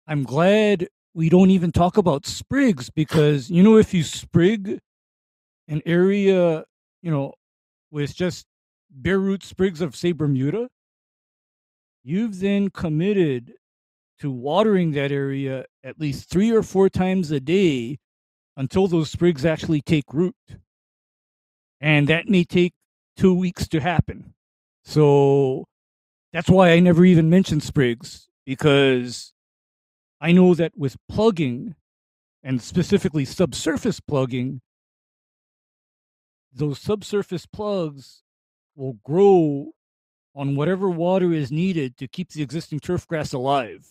I'm glad we don't even talk about sprigs because, you know, if you sprig an area, you know, with just bare root sprigs of, say, Bermuda, you've then committed to watering that area at least three or four times a day until those sprigs actually take root. And that may take two weeks to happen. So that's why I never even mentioned sprigs because I know that with plugging and specifically subsurface plugging, those subsurface plugs will grow on whatever water is needed to keep the existing turf grass alive.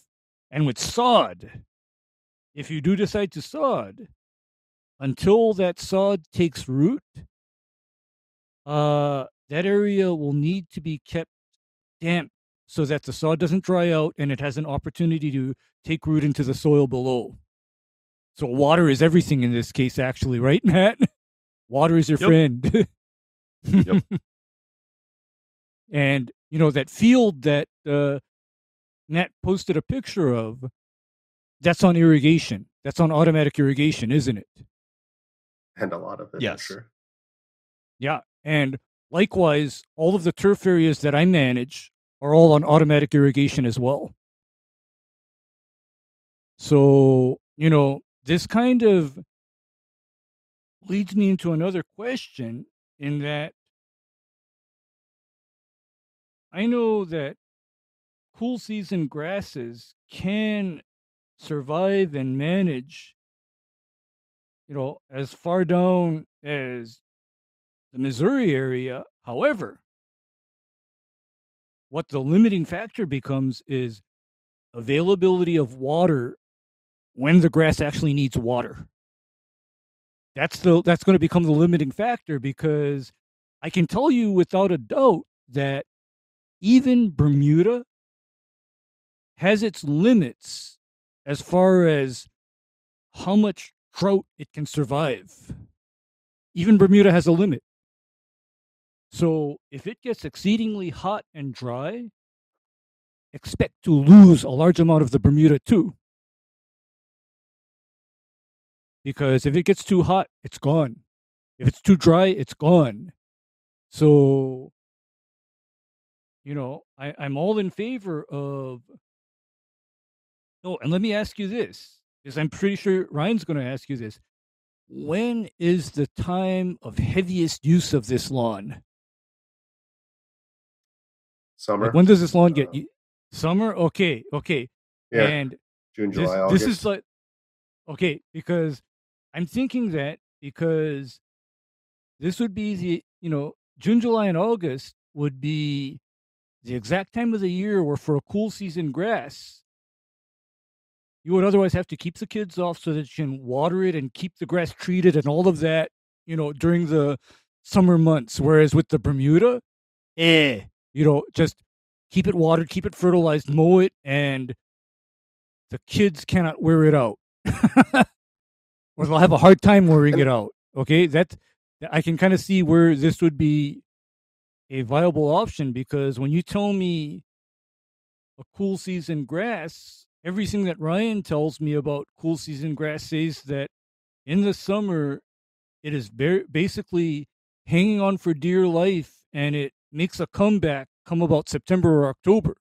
And with sod, if you do decide to sod, until that sod takes root, uh, that area will need to be kept damp so that the sod doesn't dry out and it has an opportunity to take root into the soil below. So water is everything in this case, actually, right, Matt? Water is your Yep. friend. Yep. and you know that field that uh, Nat posted a picture of, that's on irrigation. That's on automatic irrigation, isn't it? And a lot of it. I'm Yes. Sure. Yeah. And likewise, all of the turf areas that I manage are all on automatic irrigation as well. So, you know, this kind of leads me into another question in that I know that cool season grasses can survive and manage, you know, as far down as the Missouri area. However, what the limiting factor becomes is availability of water when the grass actually needs water. That's the that's going to become the limiting factor because I can tell you without a doubt that even Bermuda has its limits as far as how much drought it can survive. Even Bermuda has a limit. So if it gets exceedingly hot and dry, expect to lose a large amount of the Bermuda too. Because if it gets too hot, it's gone. If it's too dry, it's gone. So, you know, I, I'm all in favor of. Oh, and let me ask you this, because I'm pretty sure Ryan's going to ask you this. When is the time of heaviest use of this lawn? Summer. Like when does this lawn get Uh, summer? Okay, okay. yeah. And June, this, July, this August. is like okay because I'm thinking that because this would be the you know June, July, and August would be the exact time of the year where for a cool season grass you would otherwise have to keep the kids off so that you can water it and keep the grass treated and all of that you know during the summer months whereas with the bermuda eh you know just keep it watered keep it fertilized mow it and the kids cannot wear it out. Or they'll have a hard time wearing it out okay? That i can kind of see where this would be a viable option because when you tell me a cool season grass everything that ryan tells me about cool season grass says that in the summer it is ba- basically hanging on for dear life and it makes a comeback come about september or october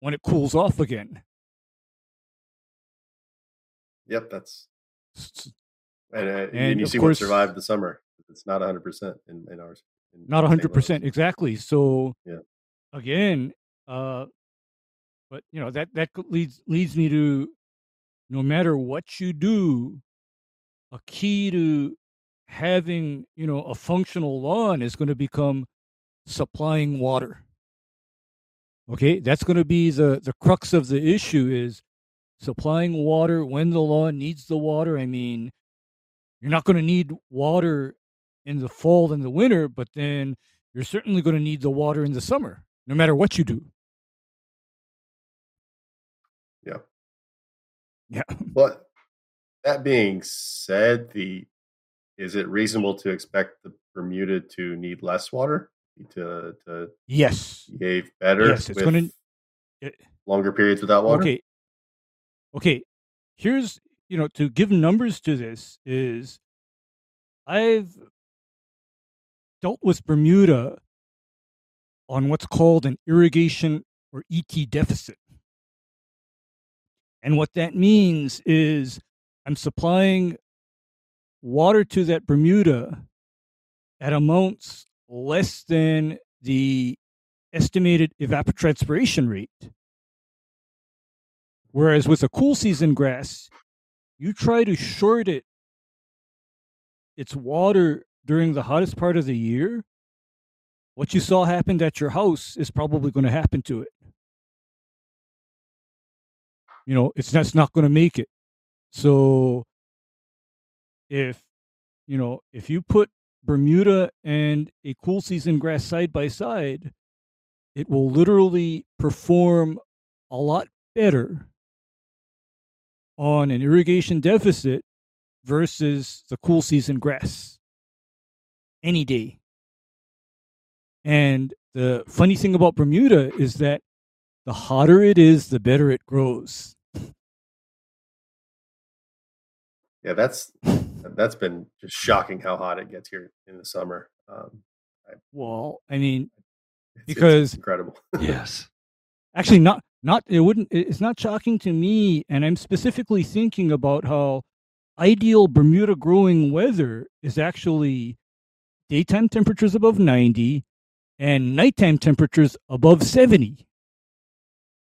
when it cools off again. Yep, that's and, uh, And and you see course- what survived the summer. It's not 100 percent in, in ours. in Not 100 percent exactly. So Yeah. again, uh, but you know that that leads leads me to no matter what you do, a key to having you know a functional lawn is going to become supplying water. Okay, that's going to be the the crux of the issue is supplying water when the lawn needs the water. I mean, you're not going to need water in the fall and the winter, but then you're certainly going to need the water in the summer, no matter what you do. Yeah. Yeah. But that being said, the is it reasonable to expect the Bermuda to need less water to to Yes. behave better Yes, it's gonna- it- eh, longer periods without water? Okay. Okay. Here's, you know, to give numbers to this is I've dealt with Bermuda on what's called an irrigation or ET deficit. And what that means is I'm supplying water to that Bermuda at amounts less than the estimated evapotranspiration rate. Whereas with a cool season grass, you try to short it its water during the hottest part of the year. What you saw happened at your house is probably going to happen to it. You know, it's that's not going to make it. So if you know, if you put Bermuda and a cool season grass side by side, it will literally perform a lot better on an irrigation deficit versus the cool season grass any day. And the funny thing about Bermuda is that the hotter it is, the better it grows. Yeah, that's that's been just shocking how hot it gets here in the summer. Um, Well, I mean, it's- it's Because- incredible. Yes. actually not not it wouldn't it's not shocking to me and i'm specifically thinking about how ideal bermuda growing weather is actually daytime temperatures above 90 and nighttime temperatures above 70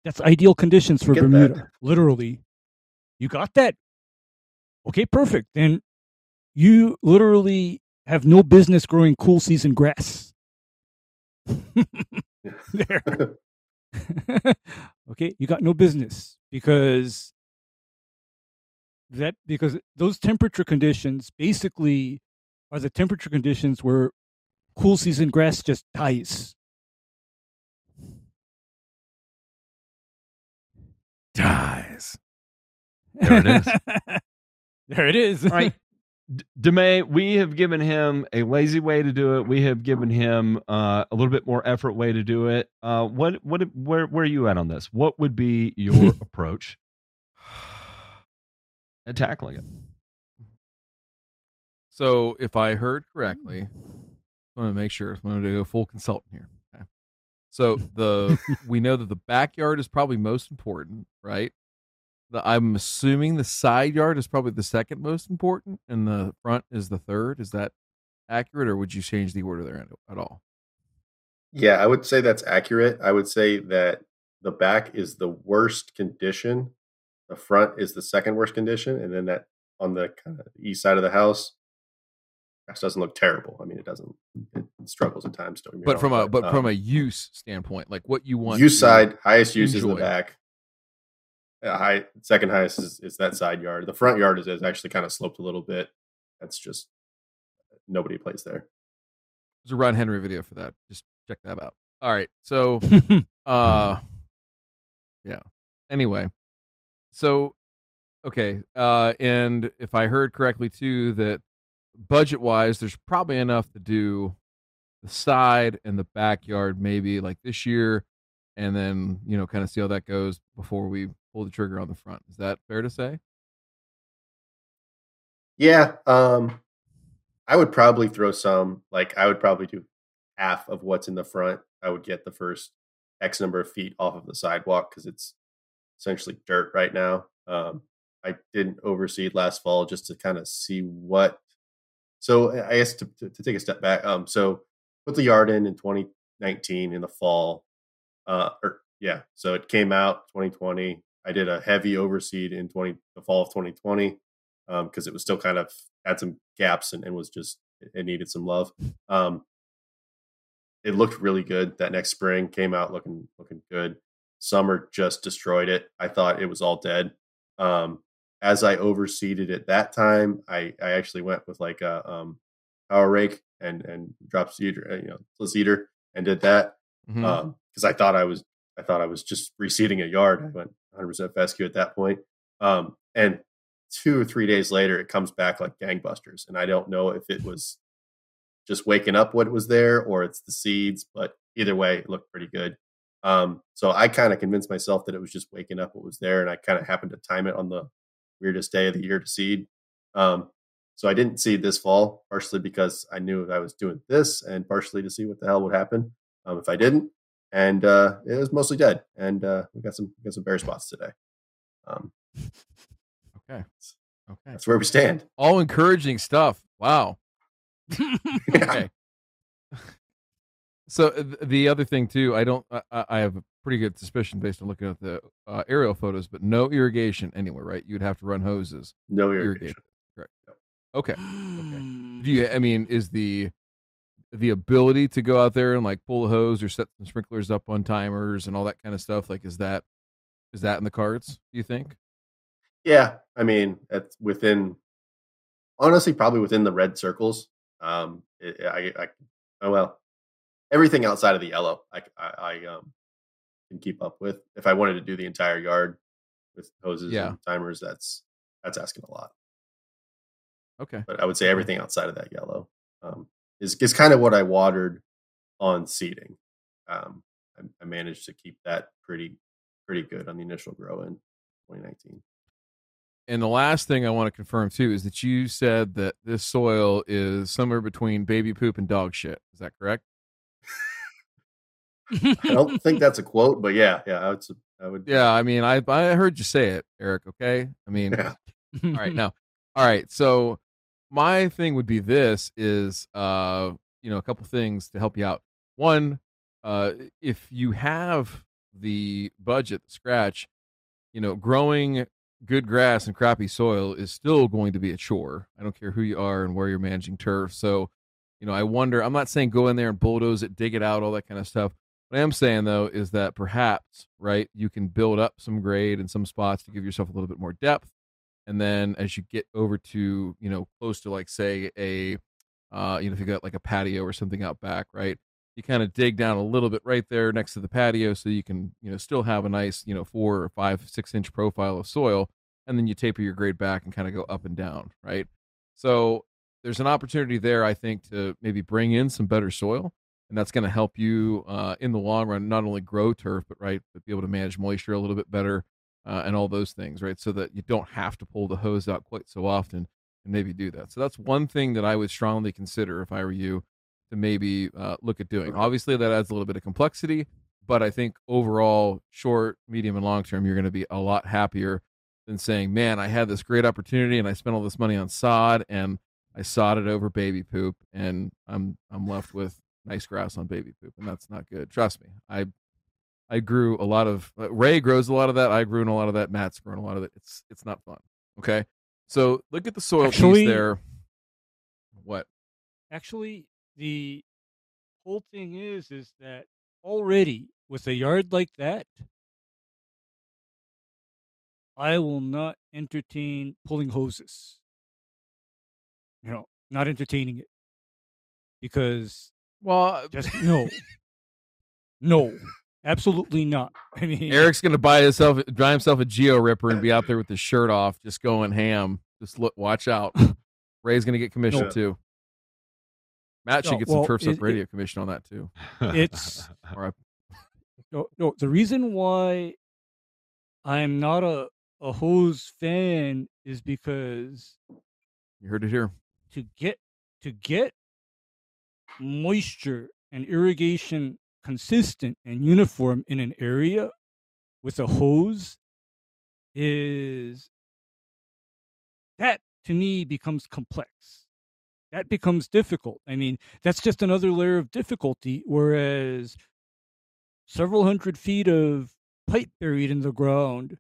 that's ideal conditions for Get that. bermuda literally you got that okay perfect then you literally have no business growing cool season grass there okay you got no business because that because those temperature conditions basically are the temperature conditions where cool season grass just dies Dies. There it is. there it is All right. Demay, we have given him a lazy way to do it. We have given him uh, a little bit more effort way to do it. Uh, what, what, where, where are you at on this? What would be your approach at tackling it? So if I heard correctly, I want to make sure. I'm going to go full consultant here. Okay. So the we know that the backyard is probably most important, right? The, I'm assuming the side yard is probably the second most important, and the front is the third. Is that accurate, or would you change the order there at, all? Yeah, I would say that's accurate. I would say that the back is the worst condition. The front is the second worst condition, and then that on the kind of east side of the house, grass doesn't look terrible. I mean, it doesn't. It struggles at times. Don't But from a but from um, a use standpoint, like what you want use side, highest use is the back. Uh, high second highest is, is that side yard. The front yard is, is actually kind of sloped a little bit. That's just nobody plays there. There's a Ron Henry video for that. Just check that out. All right, so uh yeah anyway so okay uh and if i heard correctly too that budget wise there's probably enough to do the side and the backyard maybe like this year and then you know kind of see how that goes before we pull the trigger on the front is that fair to say Yeah, um, I would probably throw some. Like I would probably do half of what's in the front. I would get the first X number of feet off of the sidewalk because it's essentially dirt right now. Um, I didn't overseed last fall just to kind of see what. So I guess to, to, to take a step back, um, so put the yard in in 2019 in the fall, uh, or yeah, so it came out 2020. I did a heavy overseed in 20 the fall of 2020 because um, it was still kind of had some gaps and, and was just it needed some love. Um, it looked really good. That next spring came out looking looking good. Summer just destroyed it. I thought it was all dead. Um, as I overseeded it that time, I, I actually went with like a um, power rake and and drop seeder, uh, you know, seeder, and did that because mm-hmm. um, I thought I was I thought I was just reseeding a yard. I went 100 percent fescue at that point. Um, and two or three days later, it comes back like gangbusters, and I don't know if it was just waking up what was there or it's the seeds, but either way, it looked pretty good. Um, so I kind of convinced myself that it was just waking up what was there, and I kind of happened to time it on the weirdest day of the year to seed. Um, so I didn't seed this fall, partially because I knew I was doing this, and partially to see what the hell would happen um, if I didn't. And uh, it was mostly dead, and uh, we got some we got some bare spots today. Um, okay, okay, that's where we stand. All encouraging stuff. Wow. okay. So the other thing too, I don't. I, I, have a pretty good suspicion based on looking at the uh, aerial photos, but no irrigation anywhere, right? You'd have to run hoses. No irrigation. irrigation. Correct. Okay. Okay. Do you? I mean, is the the ability to go out there and like pull a hose or set some sprinklers up on timers and all that kind of stuff? Like, is that is that in the cards? Do you think? Yeah, I mean, it's within honestly probably within the red circles. Um, it, I, I, oh well, everything outside of the yellow, I, I, I um, can keep up with. If I wanted to do the entire yard with hoses yeah. and timers, that's that's asking a lot. Okay, but I would say everything outside of that yellow um, is is kind of what I watered on seeding. Um, I, I managed to keep that pretty pretty good on the initial grow in 2019 and the last thing I want to confirm too is that you said that this soil is somewhere between baby poop and dog shit. Is that correct? I don't think that's a quote, but yeah, yeah, I would. I would. Yeah, I mean, I I heard you say it, Eric. Okay, I mean, yeah. all right, now, all right. So my thing would be this: is uh, you know, a couple things to help you out. One, uh, if you have the budget, scratch, you know, growing good grass and crappy soil is still going to be a chore. I don't care who you are and where you're managing turf. So, you know, I wonder, I'm not saying go in there and bulldoze it, dig it out, all that kind of stuff. What I am saying though is that perhaps, right, you can build up some grade in some spots to give yourself a little bit more depth. And then as you get over to, you know, close to like say a uh, you know, if you got like a patio or something out back, right? you kind of dig down a little bit right there next to the patio so you can you know still have a nice you know four or five six inch profile of soil and then you taper your grade back and kind of go up and down right so there's an opportunity there i think to maybe bring in some better soil and that's going to help you uh, in the long run not only grow turf but right but be able to manage moisture a little bit better uh, and all those things right so that you don't have to pull the hose out quite so often and maybe do that so that's one thing that i would strongly consider if i were you to maybe uh, look at doing. Obviously, that adds a little bit of complexity, but I think overall, short, medium, and long term, you're going to be a lot happier than saying, "Man, I had this great opportunity and I spent all this money on sod and I sodded over baby poop, and I'm I'm left with nice grass on baby poop, and that's not good. Trust me, I I grew a lot of uh, Ray grows a lot of that. I grew in a lot of that. Matt's grown a lot of it. It's it's not fun. Okay, so look at the soil Actually, piece there. What? Actually, the whole thing is is that already with a yard like that I will not entertain pulling hoses. You know, not entertaining it. Because well just no. no. Absolutely not. I mean Eric's gonna buy himself buy himself a Geo Ripper and be out there with his shirt off, just going ham. Just look watch out. Ray's gonna get commission no. too. Matt should no, get some well, Turfs Up Radio it, commission on that too. It's no, no. The reason why I'm not a a hose fan is because you heard it here. To get to get moisture and irrigation consistent and uniform in an area with a hose is that to me becomes complex. That becomes difficult. I mean, that's just another layer of difficulty. Whereas several hundred feet of pipe buried in the ground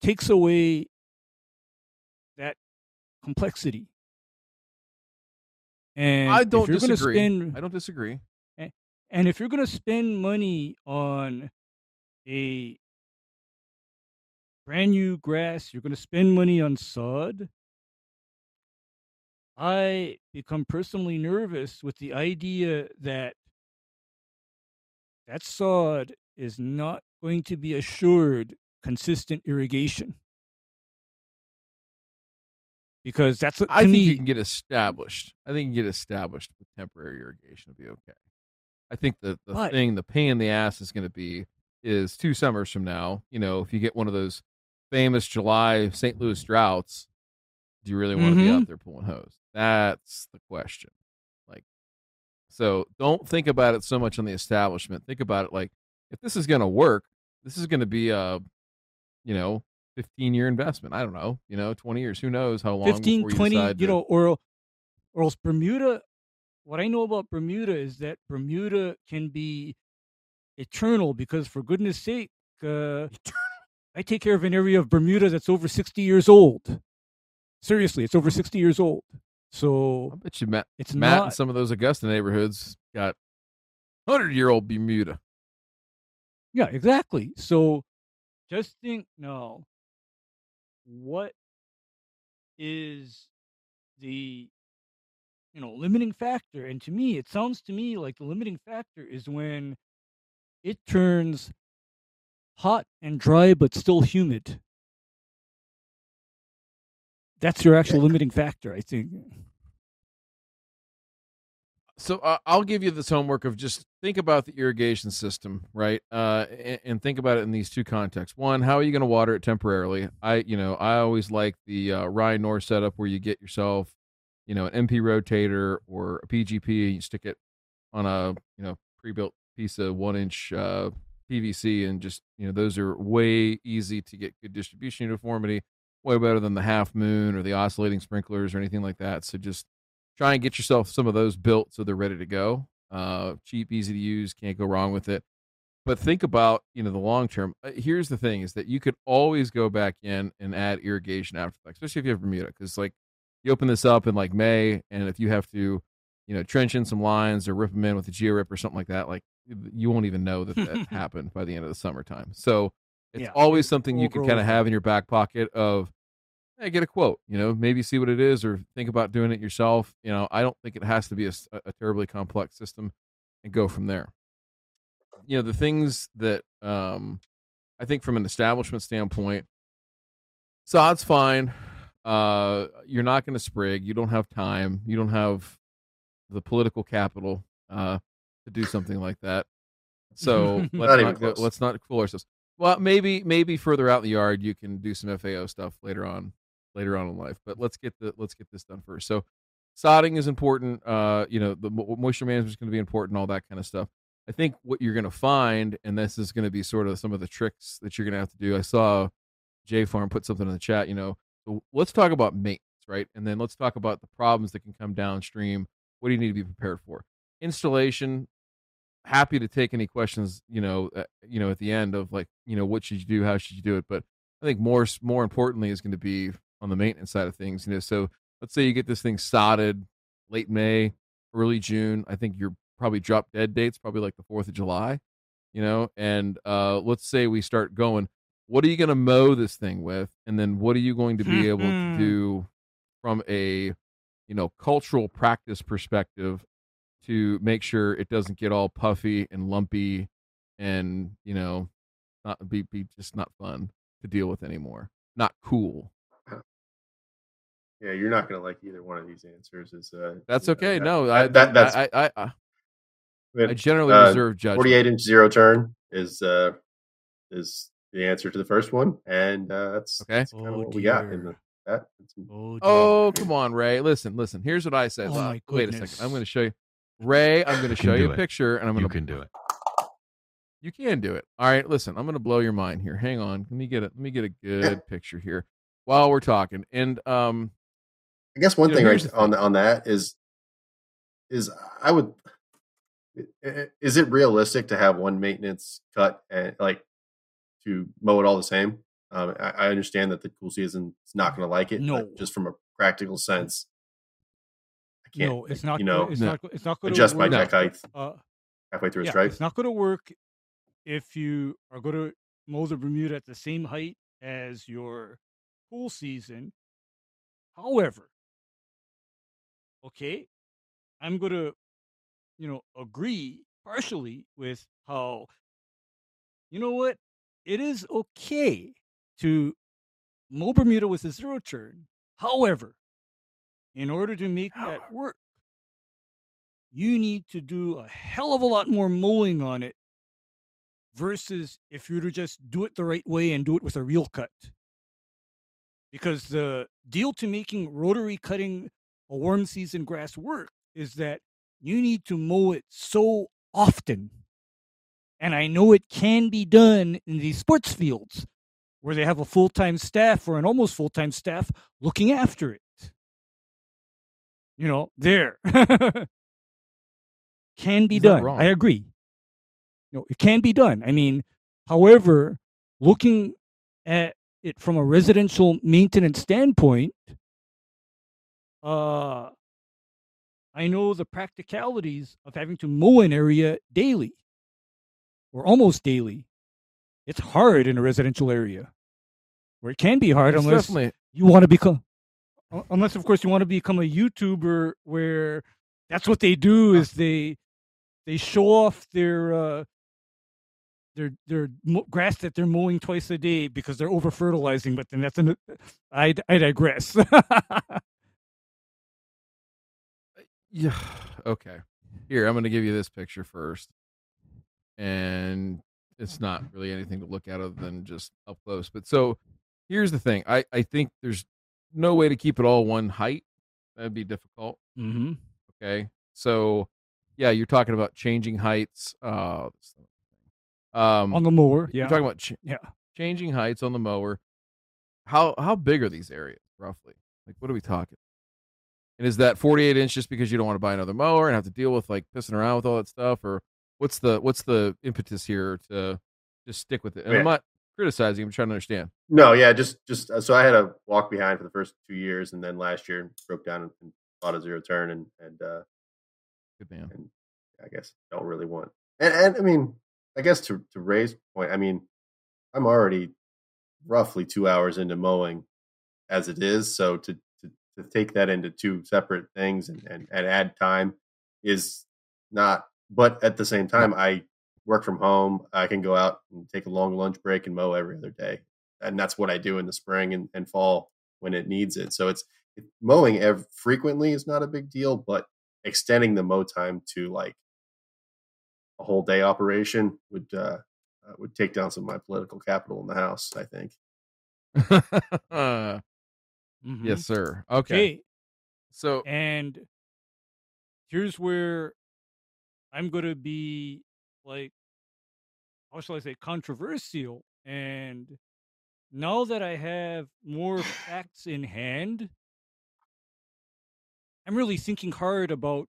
takes away that complexity. And I don't disagree. spend- I don't disagree. And if you're going to spend money on a brand new grass, you're going to spend money on sod. I become personally nervous with the idea that that sod is not going to be assured consistent irrigation. Because that's what, I think me, you can get established. I think you can get established with temporary irrigation will be okay. I think the the But- thing, the pain in the ass is going to be is two summers from now. You know, if you get one of those famous July St. Louis droughts, do you really want to be Mhm. out there pulling hose? That's the question. Like, so don't think about it so much on the establishment. Think about it like if this is going to work, this is going to be a, you know, 15 year investment. I don't know, you know, 20 years. Who knows how long 15 before you 20 decide you to- know or or else bermuda what i know about bermuda is that bermuda can be eternal because for goodness sake uh, i take care of an area of bermuda that's over 60 years old seriously it's over 60 years old so I bet you Matt, it's Matt not in some of those Augusta neighborhoods got hundred year old Bermuda. Yeah, exactly. So just think now, what is the you know limiting factor? And to me, it sounds to me like the limiting factor is when it turns hot and dry but still humid. That's your actual limiting factor, I think. So uh, I'll give you this homework of just think about the irrigation system, right? Uh, and, and think about it in these two contexts. One, how are you going to water it temporarily? I, you know, I always like the uh, Ryan North setup where you get yourself, you know, an MP rotator or a PGP, you stick it on a, you know, pre-built piece of one inch uh, PVC, and just, you know, those are way easy to get good distribution uniformity, way better than the half moon or the oscillating sprinklers or anything like that. So just try and get yourself some of those built so they're ready to go. Uh, cheap, easy to use, can't go wrong with it. But think about you know the long term. Uh, Here's the thing: is that you could always go back in and add irrigation after the fact, especially if you have Bermuda, because like you open this up in like May, and if you have to, you know, trench in some lines or rip them in with a geo rip or something like that, like you won't even know that that happened by the end of the summertime. So it's Yeah, always something you can kind of have in your back pocket of hey, get a quote, you know, maybe see what it is or think about doing it yourself. You know, I don't think it has to be a terribly complex system and go from there. You know, the things that um, I think from an establishment standpoint, sod's fine. Uh, you're not going to sprig. You don't have time. You don't have the political capital uh, to do something like that. So let's Not not go, let's not fool ourselves. Well, maybe maybe further out in the yard you can do some FAO stuff later on later on in life. But let's get the let's get this done first. So sodding is important. Uh, you know, the mo- moisture management is going to be important, all that kind of stuff. I think what you're going to find, and this is going to be sort of some of the tricks that you're going to have to do. I saw J Farm put something in the chat. You know, so let's talk about maintenance, right? And then let's talk about the problems that can come downstream. What do you need to be prepared for? Installation. Happy to take any questions. You know, uh, you know, at the end of like, you know, what should you do? How should you do it? But I think more more importantly is going to be on the maintenance side of things. You know, so let's say you get this thing sodded late May, early June. I think you're probably drop dead dates, probably like the Fourth of July. You know, and uh, let's say we start going. What are you going to mow this thing with, and then what are you going to be able to Mhm. do from a you know cultural practice perspective to make sure it doesn't get all puffy and lumpy and you know not be be just not fun to deal with anymore not cool Yeah, you're not going to like either one of these answers. Is uh, that's you know, okay no that- i that- that's I, I i i generally uh, reserve judgment 48 inch zero turn is uh is the answer to the first one, and uh, that's Okay. that's kind of Oh, what we got in the that. Oh, oh come on ray listen listen here's what i said Oh, my wait a second i'm going to show you ray i'm going to show do you a it. picture and i'm going to can do it. You can do it. All right, listen, I'm gonna blow your mind here. Hang on. Let me get it. Let me get a good picture here while we're talking. And um I guess one You know, thing here's right the on on that is is I would i- i- is it realistic to have one maintenance cut and like to mow it all the same? Um, I, I understand that the cool season is not going to like it. No. but just from a practical sense, I can't. No, it's not. You gonna- know, it's No. not. It's not going to adjust my No. deck height Uh, halfway through a yeah, strike. it's not going to work if you are going to mow the Bermuda at the same height as your pool season. However, okay, I'm going to, you know, agree partially with how, you know what, it is okay to mow Bermuda with a zero turn. However, in order to make that work, you need to do a hell of a lot more mowing on it versus if you were to just do it the right way and do it with a reel cut. Because the deal to making rotary cutting a warm season grass work is that you need to mow it so often. And I know it can be done in these sports fields where they have a full time staff or an almost full time staff looking after it. You know, there. can be done. wrong. I agree. You know, it can be done. I mean, however, looking at it from a residential maintenance standpoint, uh, I know the practicalities of having to mow an area daily or almost daily. It's hard in a residential area, where it can be hard it's unless definitely you want to become unless of course you want to become a youtuber where that's what they do is they they show off their uh their their grass that they're mowing twice a day because they're over fertilizing but then that's an i i digress Yeah. Okay. Here, I'm going to give you this picture first. And it's not really anything to look at other than just up close. But so here's the thing I, I think there's no way to keep it all one height. That'd be difficult. mm-hmm. Okay. So, yeah, you're talking about changing heights. Uh, um, on the mower yeah You're talking about ch- Yeah. changing heights on the mower. How how big are these areas roughly? Like, what are we talking? And is that 48 inch just because you don't want to buy another mower and have to deal with like pissing around with all that stuff, or what's the what's the impetus here to just stick with it? And I'm not criticizing. I'm trying to understand. No, yeah, just just uh, so I had a walk behind for the first two years, and then last year broke down and, and bought a zero turn, and and uh, Good man. and I guess don't really want. And, and I mean, I guess to to Ray's point, I mean, I'm already roughly two hours into mowing as it is, so to to, to take that into two separate things and, and and add time is not. But at the same time, I work from home. I can go out and take a long lunch break and mow every other day, and that's what I do in the spring and, and fall when it needs it. So it's it, mowing ev- frequently is not a big deal, but extending the mow time to like a whole day operation would uh, uh, would take down some of my political capital in the house. I think. Mhm. yes, sir. Okay. okay So and here's where i'm going to be like how shall i say controversial and now that i have more facts in hand i'm really thinking hard about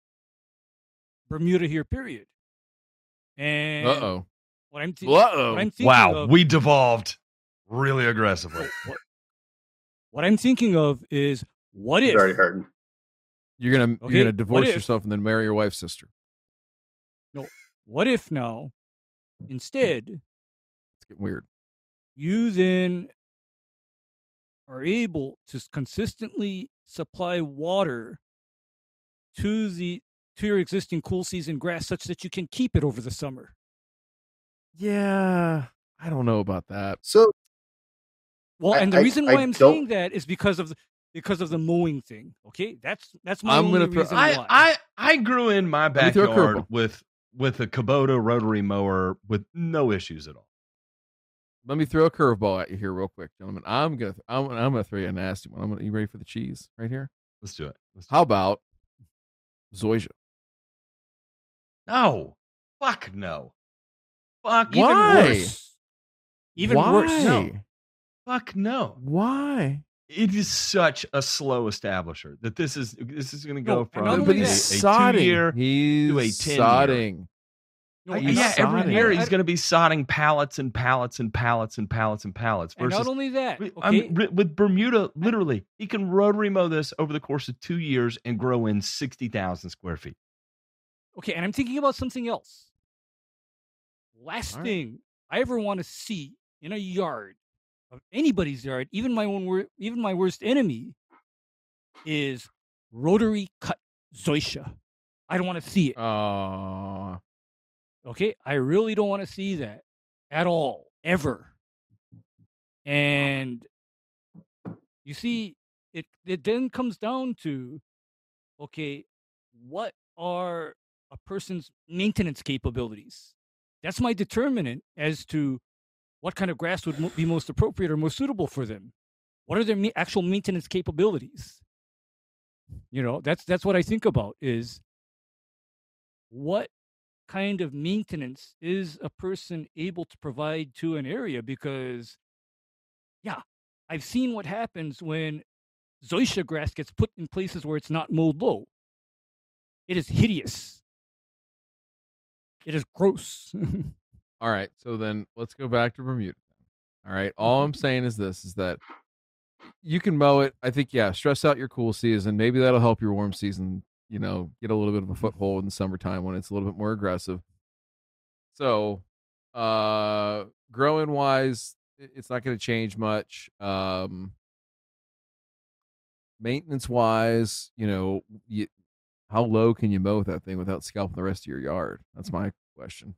bermuda here period and uh oh. what i'm, Uh-oh. what I'm thinking Wow, of, we devolved really aggressively. what, what i'm thinking of is what if. You're gonna Okay, you're gonna divorce yourself and then marry your wife's sister. What if now hmm. instead It's getting weird. you then are able to consistently supply water to the to your existing cool season grass such that you can keep it over the summer. Yeah, I don't know about that. So Well, I- and the I- reason why I'm don't- saying that is because of the, because of the mowing thing. Okay, that's that's my I'm only gonna throw- reason I, why. I I grew in my me throw a backyard with with a Kubota rotary mower with no issues at all. Let me throw a curveball at you here, real quick, gentlemen. I'm gonna I'm, I'm gonna throw you a nasty one. I'm gonna. You ready for the cheese right here? Let's do it. Let's do How about Zoysia? No, fuck no. Fuck Even Why? worse. Even Why? worse. No. Fuck no. Why? It is such a slow establisher that this is this is going to go No, from a, only but he's a sodding. two-year. he's to a 10-year. No, Uh, he's yeah, not- every year he's going to be sodding pallets and pallets and pallets and pallets and pallets. and Versus not only that, With- okay, I'm- with Bermuda, literally, he can rotary mow this over the course of two years and grow in 60,000 square feet. okay, and I'm thinking about something else. Last All right. thing I ever want to see in a yard of anybody's yard, even my own, wor- even my worst enemy, is rotary cut zoysia. I don't want to see it. Oh, Okay, I really don't want to see that at all, ever. And you see, it it then comes down to, okay, what are a person's maintenance capabilities? That's my determinant as to what kind of grass would mo- be most appropriate or most suitable for them. What are their actual maintenance capabilities? You know, that's that's what I think about is what kind of maintenance is a person able to provide to an area because yeah i've seen what happens when zoysia grass gets put in places where it's not mowed low it is hideous it is gross all right. So then let's go back to Bermuda. All right. All I'm saying is this: is that you can mow it. I think yeah. Stress out your cool season. Maybe that'll help your warm season. You know, get a little bit of a foothold in the summertime when it's a little bit more aggressive. So, uh, growing wise, it's not going to change much. Um, maintenance wise, you know, you, how low can you mow that thing without scalping the rest of your yard? That's my question.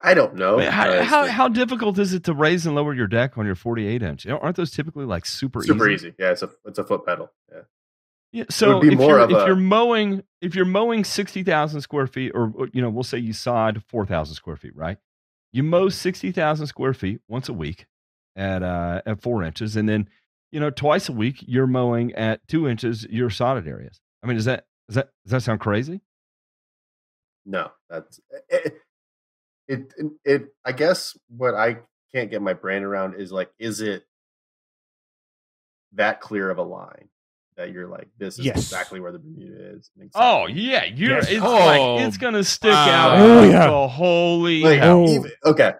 I don't know. Wait, how, how, the- how difficult is it to raise and lower your deck on your 48 inch? Aren't those typically like super, easy? super easy. Yeah, it's a it's a foot pedal. Yeah. Yeah, so if you're if a- you're mowing if you're mowing sixty thousand square feet, or you know, we'll say you sod four thousand square feet, right? You mow mm-hmm. sixty thousand square feet once a week at uh at four inches, and then you know twice a week you're mowing at two inches your sodded areas. I mean, does that does that does that sound crazy? No, that's it, it. It. it I guess what I can't get my brain around is like, is it that clear of a line that you're like, this is Yes. exactly where the Bermuda is? and Oh yeah, you're Yes. it's Oh, like it's oh, gonna stick out. wow. like oh, yeah. the holy Like, hell. Oh. even- okay.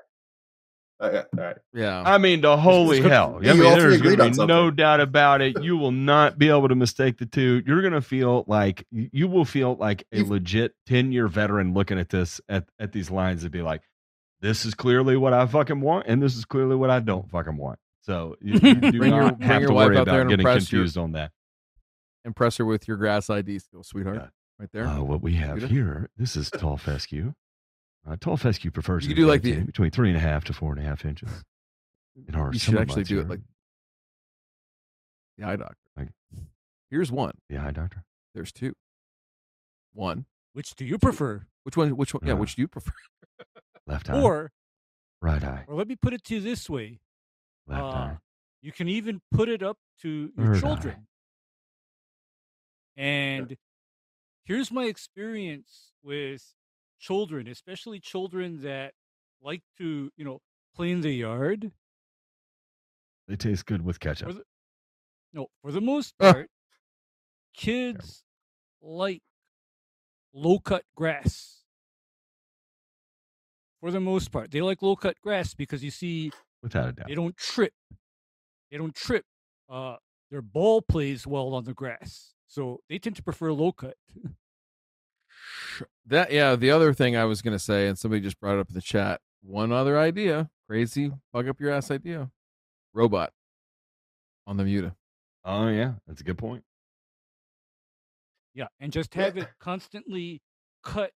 Okay, all right. Yeah. I mean, the holy good. hell. I mean, there's gonna be no doubt about it. You will not be able to mistake the two. You're going to feel like you will feel like a You've- legit 10 year veteran looking at this, at, at these lines and be like, this is clearly what I fucking want, and this is clearly what I don't fucking want. So you, you do bring not bring have your to wife worry out there about getting impress your- confused on that. Impress her with your grass ID skills, sweetheart. Yeah. Right there. Uh, what we have Rita? here, this is tall fescue. Uh, tall fescue prefers You to do like the- between three and a half to four and a half inches. In our you should actually months do it like the eye doctor. Like- Here's one. the eye doctor. There's two. One. which do you prefer Which one? Which one? Yeah. Uh, Which do you prefer? Left eye, or right eye, or let me put it to you this way left uh, eye. you can even put it up to your Third eye. children and here's my experience with children especially children that like to you know play in the yard They taste good with ketchup. For the- no for the most Ah. part kids like low cut grass for the most part they like low cut grass because you see Without a doubt. they don't trip. They don't trip. Uh, their ball plays well on the grass, so they tend to prefer low cut. That yeah. The other thing I was gonna say, and somebody just brought it up in the chat. One other idea, crazy bug up your ass idea. Robot on Bermuda. Oh yeah, that's a good point. Yeah, and just have it constantly cut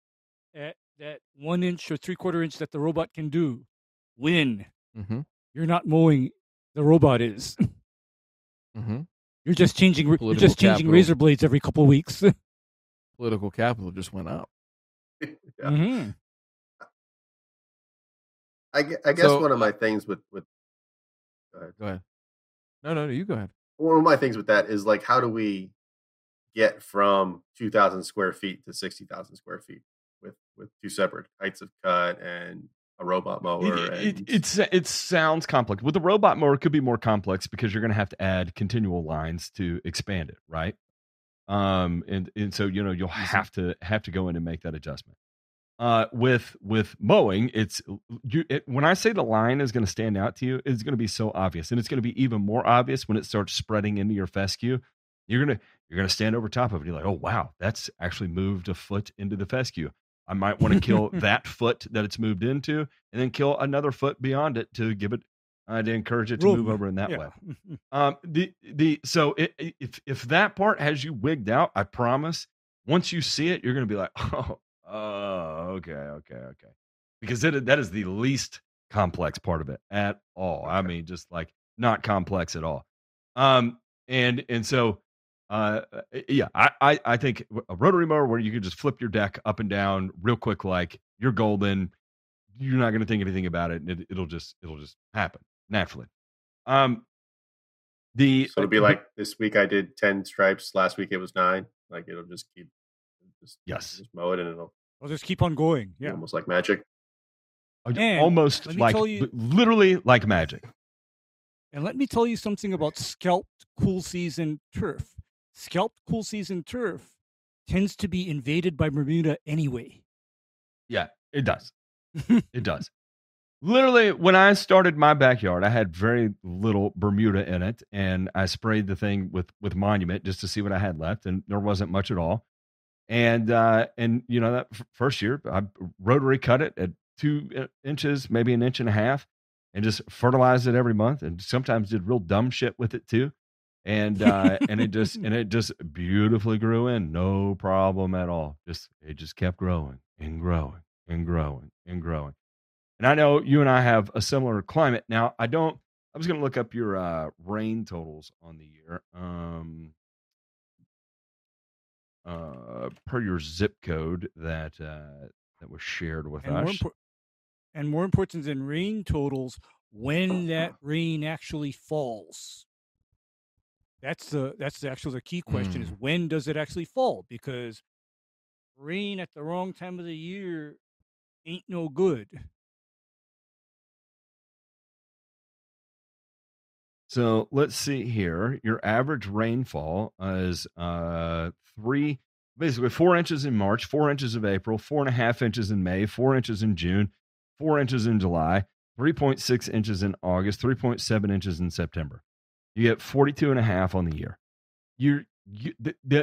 at that one inch or three quarter inch that the robot can do. Win. Mm-hmm. You're not mowing. The robot is. Mm-hmm. You're just changing. You're just changing capital. razor blades every couple of weeks. Political capital just went up. Yeah. Mhm. I, I guess So, one of uh, my things with with go ahead. Go ahead. No, no, no. You go ahead. one of my things with that is like how do we get from 2000 square feet to 60,000 square feet with with two separate heights of cut and a robot mower. It, it, it's it sounds complex. With the robot mower, it could be more complex because you're going to have to add continual lines to expand it, right? Um, and and so you know you'll have to have to go in and make that adjustment. Uh, with with mowing, it's you. It, when I say the line is going to stand out to you, it's going to be so obvious, and it's going to be even more obvious when it starts spreading into your fescue. You're gonna you're gonna stand over top of it. You're like, oh wow, that's actually moved a foot into the fescue. I might want to kill that foot that it's moved into, and then kill another foot beyond it to give it uh, to encourage it to move over in that Yeah. way. Um, the the so it, if if that part has you wigged out, I promise. Once you see it, you're gonna be like, oh, oh, okay, okay, okay, because it, that is the least complex part of it at all. I mean, just like not complex at all. Um, and and so, uh, yeah, I I, I think a rotary mower where you can just flip your deck up and down real quick, like you're golden. You're not gonna think anything about it, and it, it'll just it'll just happen naturally. Um, the so it'll be like this week I did ten stripes. Last week it was nine. Like it'll just keep just Yes. just mow it and it'll I'll just keep on going. Yeah. almost like magic. And almost like you- literally like magic. And let me tell you something about scalped cool season turf. Scalped cool season turf tends to be invaded by Bermuda anyway. Yeah, it does. it does. Literally, when I started my backyard, I had very little Bermuda in it, and I sprayed the thing with with Monument just to see what I had left, and there wasn't much at all. And uh, and you know that f- first year, I rotary cut it at two inches, maybe an inch and a half, and just fertilized it every month, and sometimes did real dumb shit with it too. And uh, and it just and it just beautifully grew in, no problem at all. Just it just kept growing and growing and growing and growing. And I know you and I have a similar climate. Now, I don't I was going to look up your uh rain totals on the year. Um uh per your zip code that uh that was shared with And more, us. impor- and more important than rain totals, when that rain actually falls. That's the that's the actual the key question is when does it actually fall? Because rain at the wrong time of the year ain't no good. So let's see here. Your average rainfall is uh three, basically four inches in March, four inches of April, four and a half inches in May, four inches in June, four inches in July, 3.6 inches in August, 3.7 inches in September. You get 42 and a half on the year. You you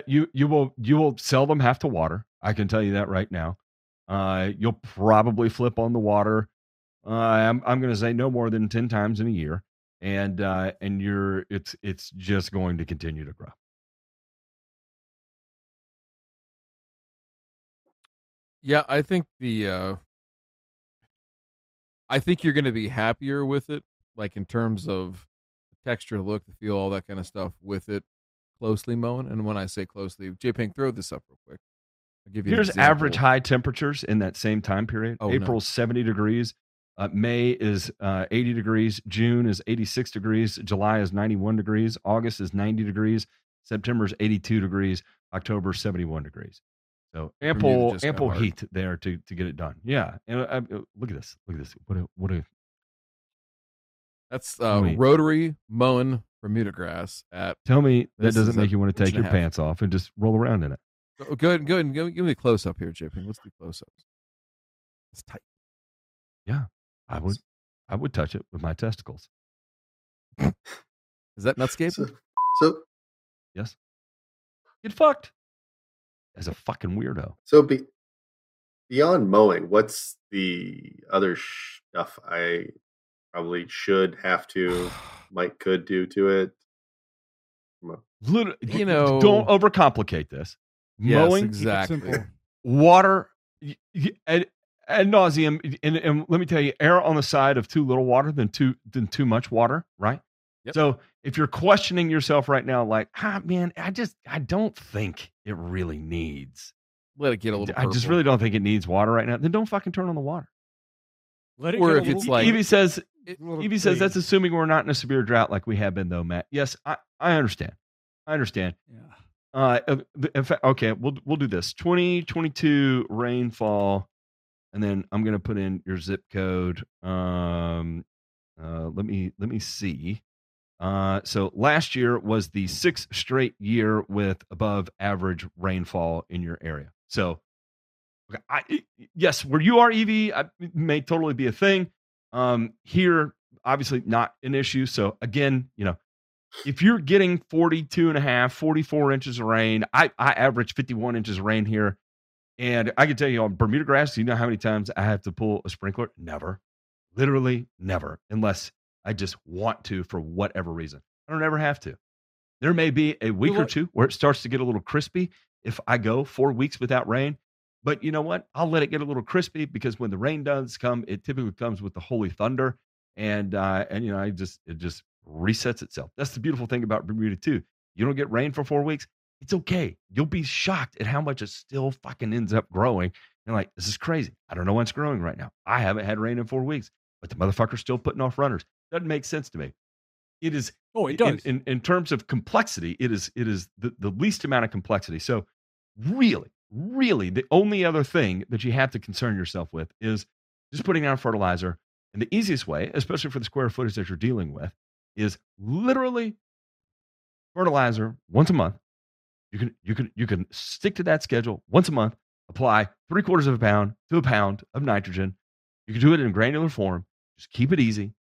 you you will you will seldom have to water. I can tell you that right now. Uh, you'll probably flip on the water. Uh, I'm I'm going to say no more than 10 times in a year and uh and you're it's it's just going to continue to grow Yeah, I think the uh I think you're going to be happier with it like in terms of the texture, look, the feel, all that kind of stuff with it closely mowing. And when I say closely, J Pink, throw this up real quick. I'll give you here's average high temperatures in that same time period Oh, no. 70 degrees uh, may is uh, 80 degrees june is 86 degrees july is 91 degrees august is 90 degrees september is 82 degrees october 71 degrees so ample just got ample hard. heat there to to get it done yeah and uh, uh, look at this look at this what a what a That's uh, Wait. rotary mowing Bermuda grass at. tell me that doesn't make you want to take your pants off and just roll around in it Go go ahead and go ahead and give me a close up here, J Pink. Let's do close ups. It's tight. I would i would touch it with my testicles Is that nutscape? So, so Yes. Get fucked. As a fucking weirdo. So be, beyond mowing, what's the other stuff I probably should have to, might, could do to it? Literally, You know- don't overcomplicate this. Yes, Mowing, exactly. water, y- y- ad, ad nauseum, and, and let me tell you, err on the side of too little water than too than too much water, right? Yep. So if you're questioning yourself right now, like, ah, man, I just I don't think it really needs. Let it get a little. I just really don't think it needs water right now. Then don't fucking turn on the water. Let it Or get a if it's little- like- Evie says It- little Evie says that's assuming we're not in a severe drought like we have been, though, Matt. Yes, I, I understand. I understand. Yeah. Uh, in fact, okay, we'll we'll do this. 2022 rainfall and then I'm gonna put in your zip code. Um, uh, let me let me see. Uh, so last year was the sixth straight year with above average rainfall in your area. So, okay, I, yes, where you are, EV I, may totally be a thing. Um, here, obviously not an issue. So again, you know, if you're getting 42 and a half, 44 inches of rain, I, I average 51 inches of rain here. And I can tell you on Bermuda grass, you know how many times I have to pull a sprinkler? Never. Literally never, unless I just want to for whatever reason. I don't ever have to. There may be a week or two where it starts to get a little crispy if I go four weeks without rain. But you know what? I'll let it get a little crispy because when the rain does come, it typically comes with the holy thunder, and uh, and you know, I just it just resets itself. That's the beautiful thing about Bermuda too. You don't get rain for four weeks. It's okay. You'll be shocked at how much it still fucking ends up growing. You're like, this is crazy. I don't know what's growing right now. I haven't had rain in four weeks, but the motherfucker's still putting off runners. Doesn't make sense to me. It is Oh, it does. in, in, in terms of complexity, it is it is the, the least amount of complexity. So really, really the only other thing that you have to concern yourself with is just putting down fertilizer. And the easiest way, especially for the square footage that you're dealing with, is literally fertilizer once a month. You can you can you can stick to that schedule once a month. Apply three quarters of a pound to a pound of nitrogen. You can do it in granular form. Just keep it easy,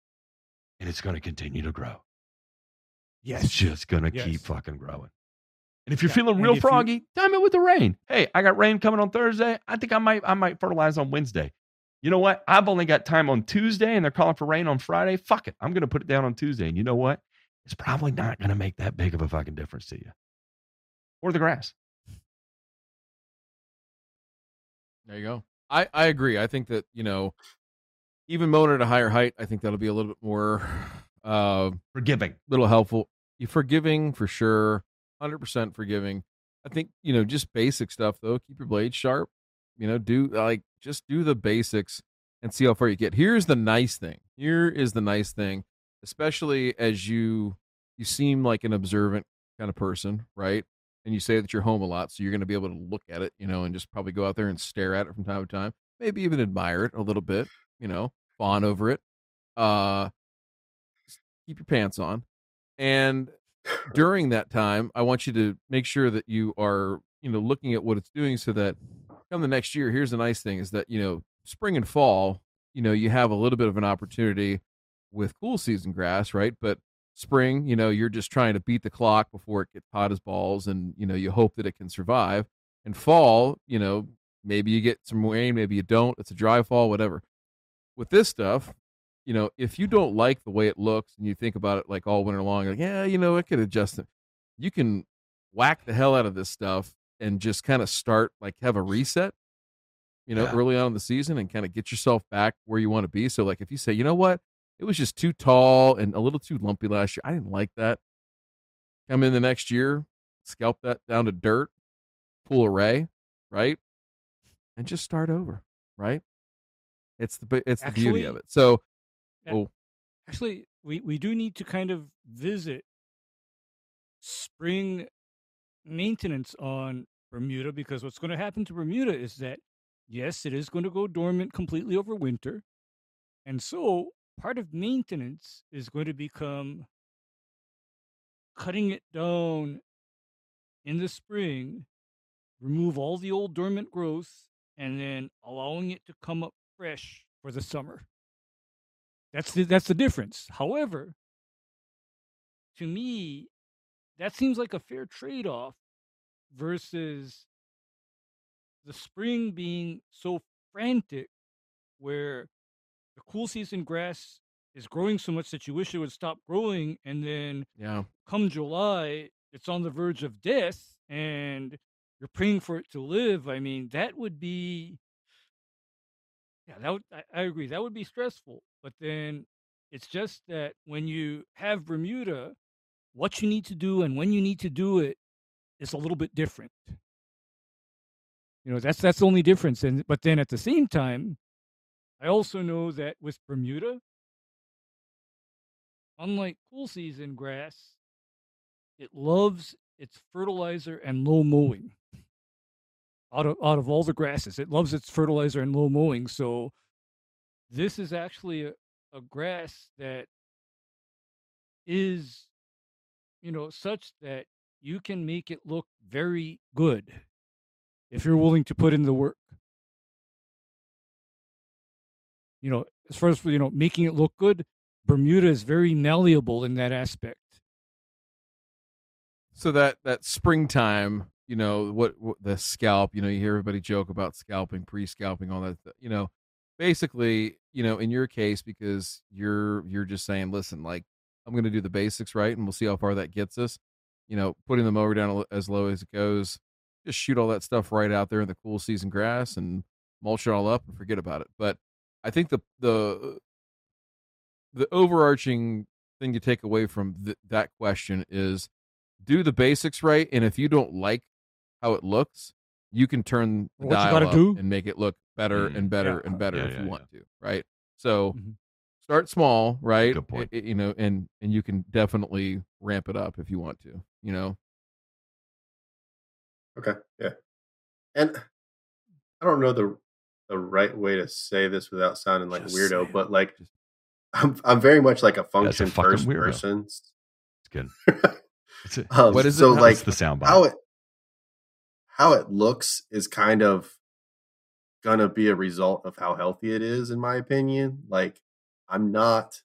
and it's going to continue to grow. yes. It's just going to Yes. keep fucking growing. And if you're Yeah, feeling and real if you- froggy, time it with the rain. Hey, I got rain coming on Thursday. I think I might I might fertilize on Wednesday. You know what? I've only got time on Tuesday and they're calling for rain on Friday. Fuck it. I'm going to put it down on Tuesday. And you know what? It's probably not going to make that big of a fucking difference to you. Or the grass. There you go. I, I agree. I think that, you know, even mowing at a higher height, I think that'll be a little bit more uh Forgiving. little helpful. You forgiving for sure. Hundred percent forgiving. I think, you know, just basic stuff though. Keep your blade sharp. You know, do like just do the basics and see how far you get. Here's the nice thing. Here is the nice thing, especially as you you seem like an observant kind of person, right? And you say that you're home a lot, so you're going to be able to look at it, you know, and just probably go out there and stare at it from time to time. Maybe even admire it a little bit, you know, fawn over it. Uh, keep your pants on, and during that time, I want you to make sure that you are, you know, looking at what it's doing, so that come the next year, here's the nice thing: is that you know, spring and fall, you know, you have a little bit of an opportunity with cool season grass, right? But spring, you know, you're just trying to beat the clock before it gets hot as balls, and you know, you hope that it can survive. And fall, you know, maybe you get some rain, maybe you don't. It's a dry fall, whatever. With this stuff, you know, if you don't like the way it looks and you think about it like all winter long, like, yeah, you know, it could adjust it. You can whack the hell out of this stuff and just kind of start like have a reset, you know, Yeah. early on in the season and kind of get yourself back where you want to be. So, like, if you say, you know what, it was just too tall and a little too lumpy last year, I didn't like that. Come in the next year, scalp that down to dirt, pull array, right? And just start over, right? It's the it's the beauty of it. So, oh, Actually, we, we do need to kind of visit spring maintenance on Bermuda because what's going to happen to Bermuda is that, yes, it is going to go dormant completely over winter. And so part of maintenance is going to become cutting it down in the spring, remove all the old dormant growth, and then allowing it to come up fresh for the summer. That's the that's the difference. However, to me, that seems like a fair trade-off versus the spring being so frantic where the cool season grass is growing so much that you wish it would stop growing and then yeah. come July it's on the verge of death and you're praying for it to live. I mean, that would be yeah, that would I, I agree. That would be stressful. But then it's just that when you have Bermuda, what you need to do and when you need to do it is a little bit different. You know, that's that's the only difference. And but then at the same time, I also know that with Bermuda, unlike cool season grass, it loves its fertilizer and low mowing. out of out of all the grasses. It loves its fertilizer and low mowing. So this is actually a, a grass that is, you know, such that you can make it look very good if you're willing to put in the work. You know, as far as you know, making it look good, Bermuda is very malleable in that aspect. So that that springtime, you know, what, what the scalp, you know, you hear everybody joke about scalping, pre-scalping, all that. You know, basically, you know, in your case, because you're you're just saying, listen, like I'm going to do the basics right, and we'll see how far that gets us. You know, putting the mower down as low as it goes, just shoot all that stuff right out there in the cool season grass and mulch it all up and forget about it. But I think the the the overarching thing to take away from th- that question is do the basics right, and if you don't like how it looks, you can turn the What dial gotta up do? and make it look better Mm, and better yeah. and better Yeah, if yeah, you yeah. want to, right? So Mhm. start small, right? Good point. I- I- you know, and and you can definitely ramp it up if you want to. You know, Okay, yeah. And I don't know the the right way to say this without sounding like Just weirdo, but like Just- I'm I'm very much like a That's a function first weirdo. person. It's good. It's a, Um, What is so How- like the sound how it how it looks is kind of gonna be a result of how healthy it is, in my opinion. Like I'm not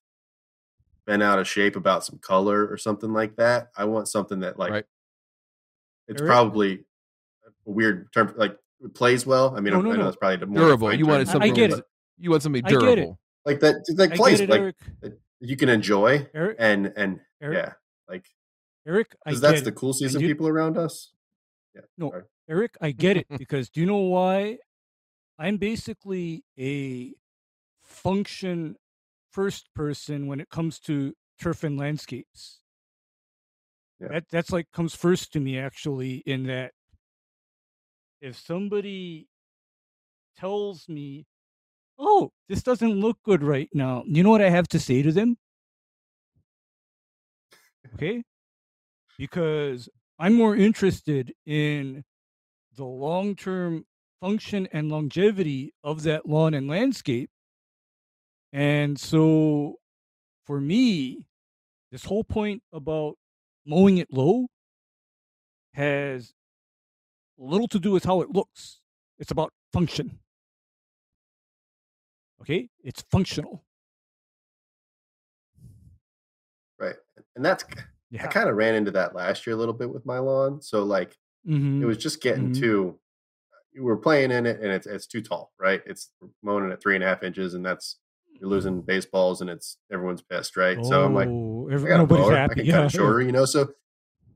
been out of shape about some color or something like that. I want something that like Right. it's probably a weird term like it plays well. I mean, No, I no, know no. it's probably the more durable. You term wanted something. I get it. You want something I get it. durable. Like that, like plays it, like Eric. that you can enjoy Eric, and and Eric, yeah, like Eric, because that's it. the cool season you- people around us. Yeah. Eric, I get it because do you know why? I'm basically a function first person when it comes to turf and landscapes. Yeah. That that's like comes first to me actually in that if somebody tells me, "Oh, this doesn't look good right now." You know what I have to say to them? Okay? Because I'm more interested in the long term function and longevity of that lawn and landscape. And so for me, this whole point about mowing it low has little to do with how it looks. It's about function. Okay? It's functional. Right. And that's I kind of ran into that last year a little bit with my lawn. So like Mhm. it was just getting Mhm. too we were playing in it and it's it's too tall, right? It's mowing at three and a half inches and that's you're losing baseballs and it's everyone's pissed, right? So I'm like, Oh, I got a mower, I can yeah. cut it shorter, you know. So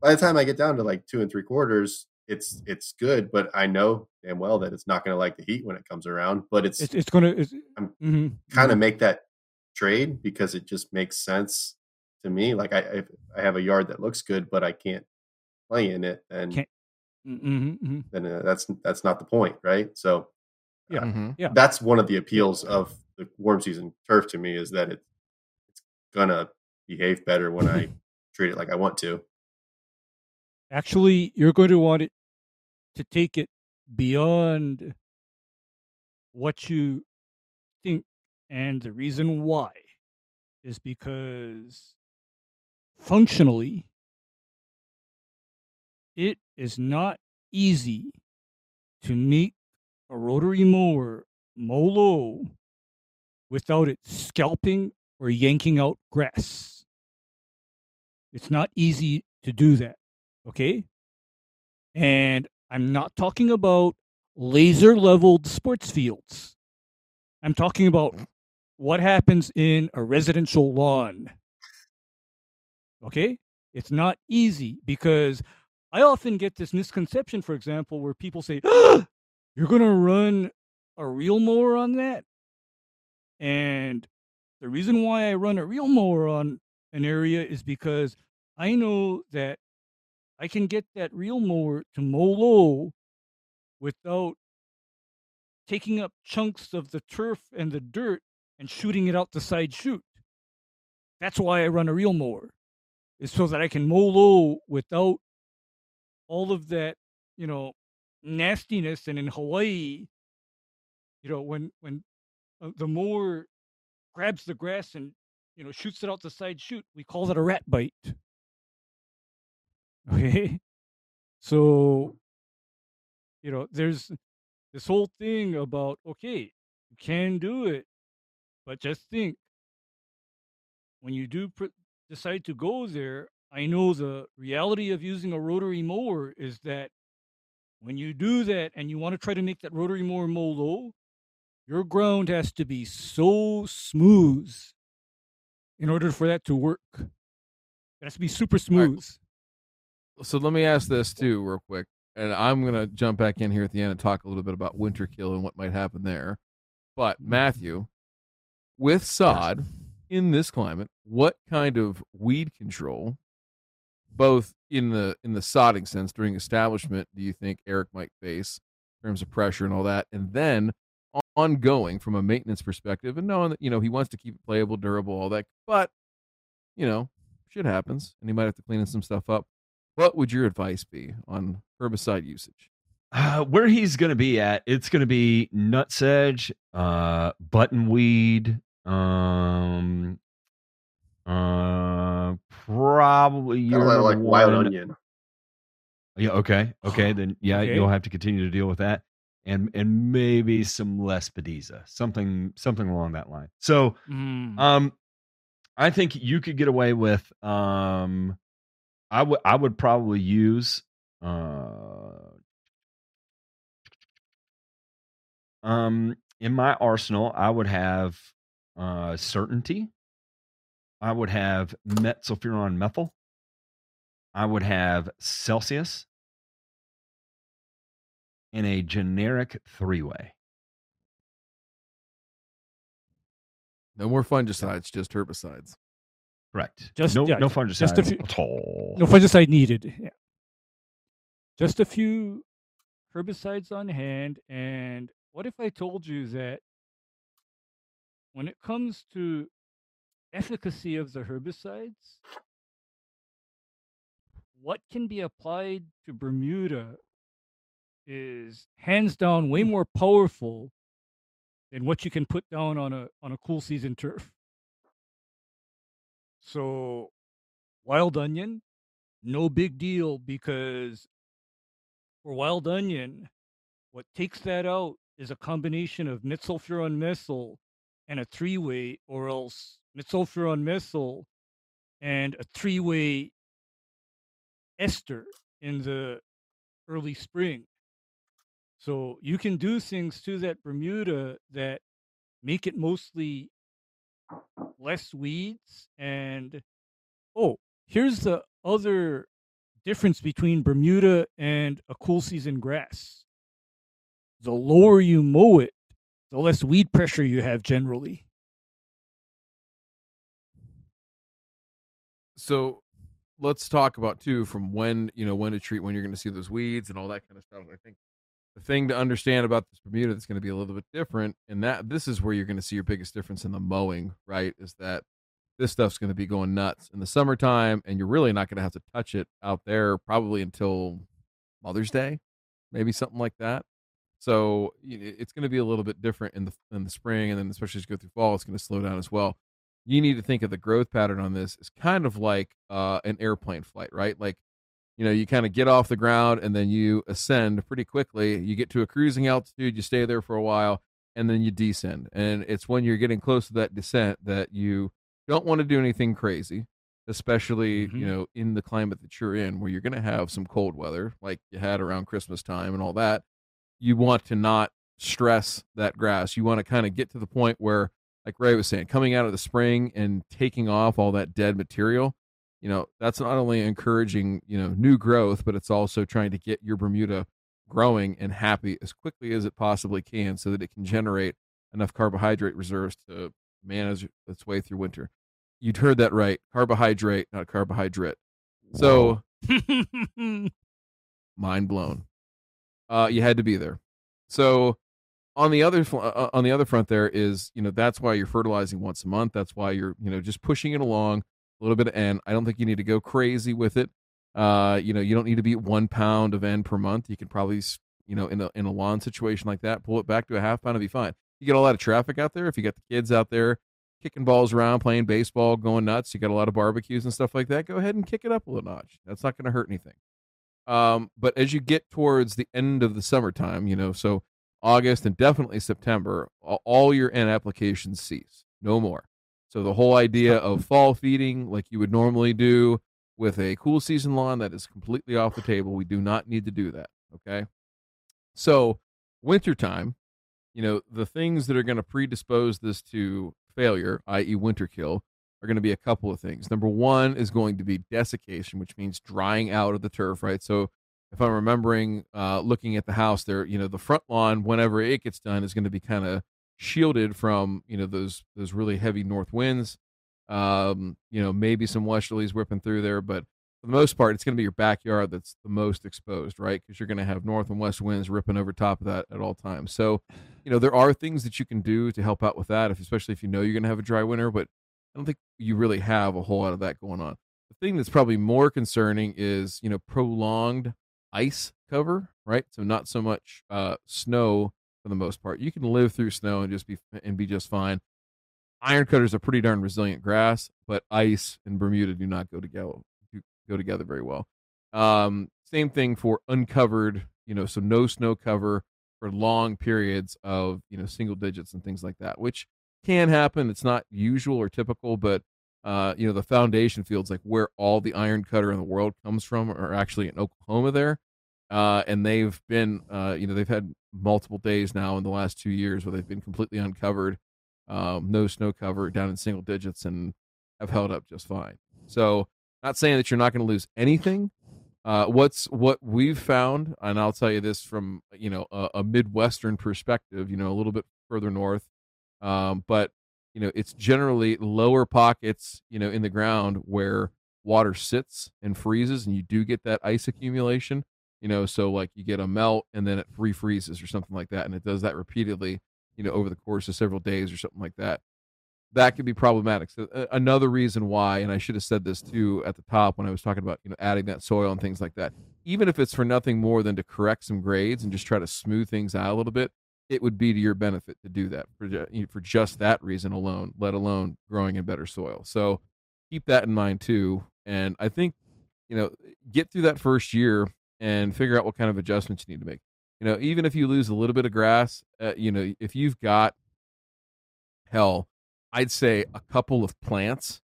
by the time I get down to like two and three quarters, it's it's good, but I know damn well that it's not going to like the heat when it comes around. But it's It's, it's gonna. It's, I'm mhm, kind of mhm. make that trade because it just makes sense to me. Like I if I have a yard that looks good, but I can't play in it, and Can't- Mhm, mhm. then uh, that's that's not the point, right? So Yeah. Mhm. Yeah. that's one of the appeals of the warm season turf to me is that it, it's gonna behave better when I treat it like I want to. Actually, you're going to want it to take it beyond what you think, and the reason why is because functionally, it is not easy to make a rotary mower mow low without it scalping or yanking out grass. It's not easy to do that. Okay. And I'm not talking about laser leveled sports fields. I'm talking about what happens in a residential lawn. Okay. It's not easy because I often get this misconception, for example, where people say, You're going to run a reel mower on that? And the reason why I run a reel mower on an area is because I know that I can get that reel mower to mow low without taking up chunks of the turf and the dirt and shooting it out the side chute. That's why I run a reel mower, is so that I can mow low without all of that, you know, nastiness. And in Hawaii, you know, when when uh, the mower grabs the grass and you know shoots it out the side chute, we call that a rat bite. Okay, so you know, there's this whole thing about okay, you can do it, but just think when you do pr- decide to go there, I know the reality of using a rotary mower is that when you do that and you want to try to make that rotary mower mow low, your ground has to be so smooth in order for that to work. It has to be super smooth. So let me ask this too, real quick, and I'm gonna jump back in here at the end and talk a little bit about winter kill and what might happen there. But mm-hmm. Matthew, with sod in this climate, what kind of weed control, both in the in the sodding sense during establishment, do you think Eric might face in terms of pressure and all that, and then ongoing from a maintenance perspective, and knowing that you know he wants to keep it playable, durable, all that, but you know shit happens, and he might have to clean some stuff up. What would your advice be on herbicide usage? Uh, where he's going to be at, it's going to be nutsedge, uh, buttonweed, um, uh, probably Kind your of like, like wild onion. Yeah. Okay. Okay. Then yeah, Okay. you'll have to continue to deal with that, and and maybe some lespedeza, something something along that line. So, Mm. um, I think you could get away with um, I would I would probably use uh, um, in my arsenal I would have uh certainty. I would have metsulfuron methyl. I would have Celsius in a generic three way. No more fungicides, just herbicides. Correct. Just- no yeah, no just a few- at all. No fungicide needed. Yeah. Just a few herbicides on hand. And what if I told you that when it comes to efficacy of the herbicides, what can be applied to Bermuda is hands down way more powerful than what you can put down on a on a cool season turf. So wild onion, no big deal because for wild onion, what takes that out is a combination of metsulfuron methyl and a three way, or else metsulfuron methyl and a three way ester in the early spring. So you can do things to that Bermuda that make it mostly less weeds and oh here's the other difference between bermuda and a cool season grass the lower you mow it the less weed pressure you have generally So let's talk about too from when you know when to treat when you're going to see those weeds and all that kind of stuff. I think the thing to understand about this Bermuda that's going to be a little bit different, and that this is where you're going to see your biggest difference in the mowing, right? Is that this stuff's going to be going nuts in the summertime, and you're really not going to have to touch it out there probably until Mother's Day, maybe something like that. So it's going to be a little bit different in the in the spring, and then especially as you go through fall, it's going to slow down as well. You need to think of the growth pattern on this as kind of like uh, an airplane flight, right? Like you know, you kind of get off the ground and then you ascend pretty quickly. You get to a cruising altitude, you stay there for a while, and then you descend. And it's when you're getting close to that descent that you don't want to do anything crazy, especially, Mhm. you know, in the climate that you're in where you're going to have some cold weather like you had around Christmas time and all that. You want to not stress that grass. You want to kind of get to the point where, like Ray was saying, coming out of the spring and taking off all that dead material you know that's not only encouraging you know new growth but it's also trying to get your bermuda growing and happy as quickly as it possibly can so that it can generate enough carbohydrate reserves to manage its way through winter. You'd heard that right carbohydrate not carbohydrate. So mind blown. Uh you had to be there. So on the other fl- uh, on the other front there is you know that's why you're fertilizing once a month that's why you're you know just pushing it along a little bit of N. I don't think you need to go crazy with it. Uh, you know, you don't need to be one pound of N per month. You can probably you know, in a in a lawn situation like that, pull it back to a half pound and be fine. You get a lot of traffic out there. If you got the kids out there kicking balls around, playing baseball, going nuts, you got a lot of barbecues and stuff like that. Go ahead and kick it up a little notch. That's not going to hurt anything. Um, but as you get towards the end of the summertime, you know, so August and definitely September, all your N applications cease. No more. So the whole idea of fall feeding, like you would normally do with a cool season lawn, that is completely off the table. We do not need to do that. Okay. So wintertime, you know, the things that are going to predispose this to failure, i.e., winter kill, are going to be a couple of things. Number one is going to be desiccation, which means drying out of the turf, right? So if I'm remembering uh, looking at the house there, you know, the front lawn, whenever it gets done, is going to be kind of shielded from, you know, those those really heavy north winds. Um, you know, maybe some westerlies whipping through there, but for the most part, it's going to be your backyard that's the most exposed, right? Because you're going to have north and west winds ripping over top of that at all times. So, you know, there are things that you can do to help out with that, if, especially if you know you're going to have a dry winter. But I don't think you really have a whole lot of that going on. The thing that's probably more concerning is, you know, prolonged ice cover, right? So not so much uh, snow for the most part. You can live through snow and just be and be just fine. Iron cutters are pretty darn resilient grass, but ice and Bermuda do not go together go together very well. Um, same thing for uncovered, you know, so no snow cover for long periods of, you know, single digits and things like that, which can happen. It's not usual or typical, but uh, you know, the foundation fields like where all the iron cutter in the world comes from are actually in Oklahoma there. Uh, and they've been, uh, you know, they've had multiple days now in the last two years where they've been completely uncovered, um, no snow cover down in single digits and have held up just fine. So not saying that you're not going to lose anything. Uh, what's what we've found, and I'll tell you this from you know a, a midwestern perspective, you know a little bit further north, um, but you know it's generally lower pockets, you know, in the ground where water sits and freezes, and you do get that ice accumulation. You know, so like you get a melt and then it refreezes or something like that, and it does that repeatedly, you know, over the course of several days or something like that that could be problematic. So uh, another reason why, and I should have said this too at the top when I was talking about you know adding that soil and things like that. Even if it's for nothing more than to correct some grades and just try to smooth things out a little bit, it would be to your benefit to do that for for just that reason alone. Let alone growing in better soil. So keep that in mind too. And I think you know get through that first year and figure out what kind of adjustments you need to make. You know, even if you lose a little bit of grass, uh, you know, if you've got hell I'd say a couple of plants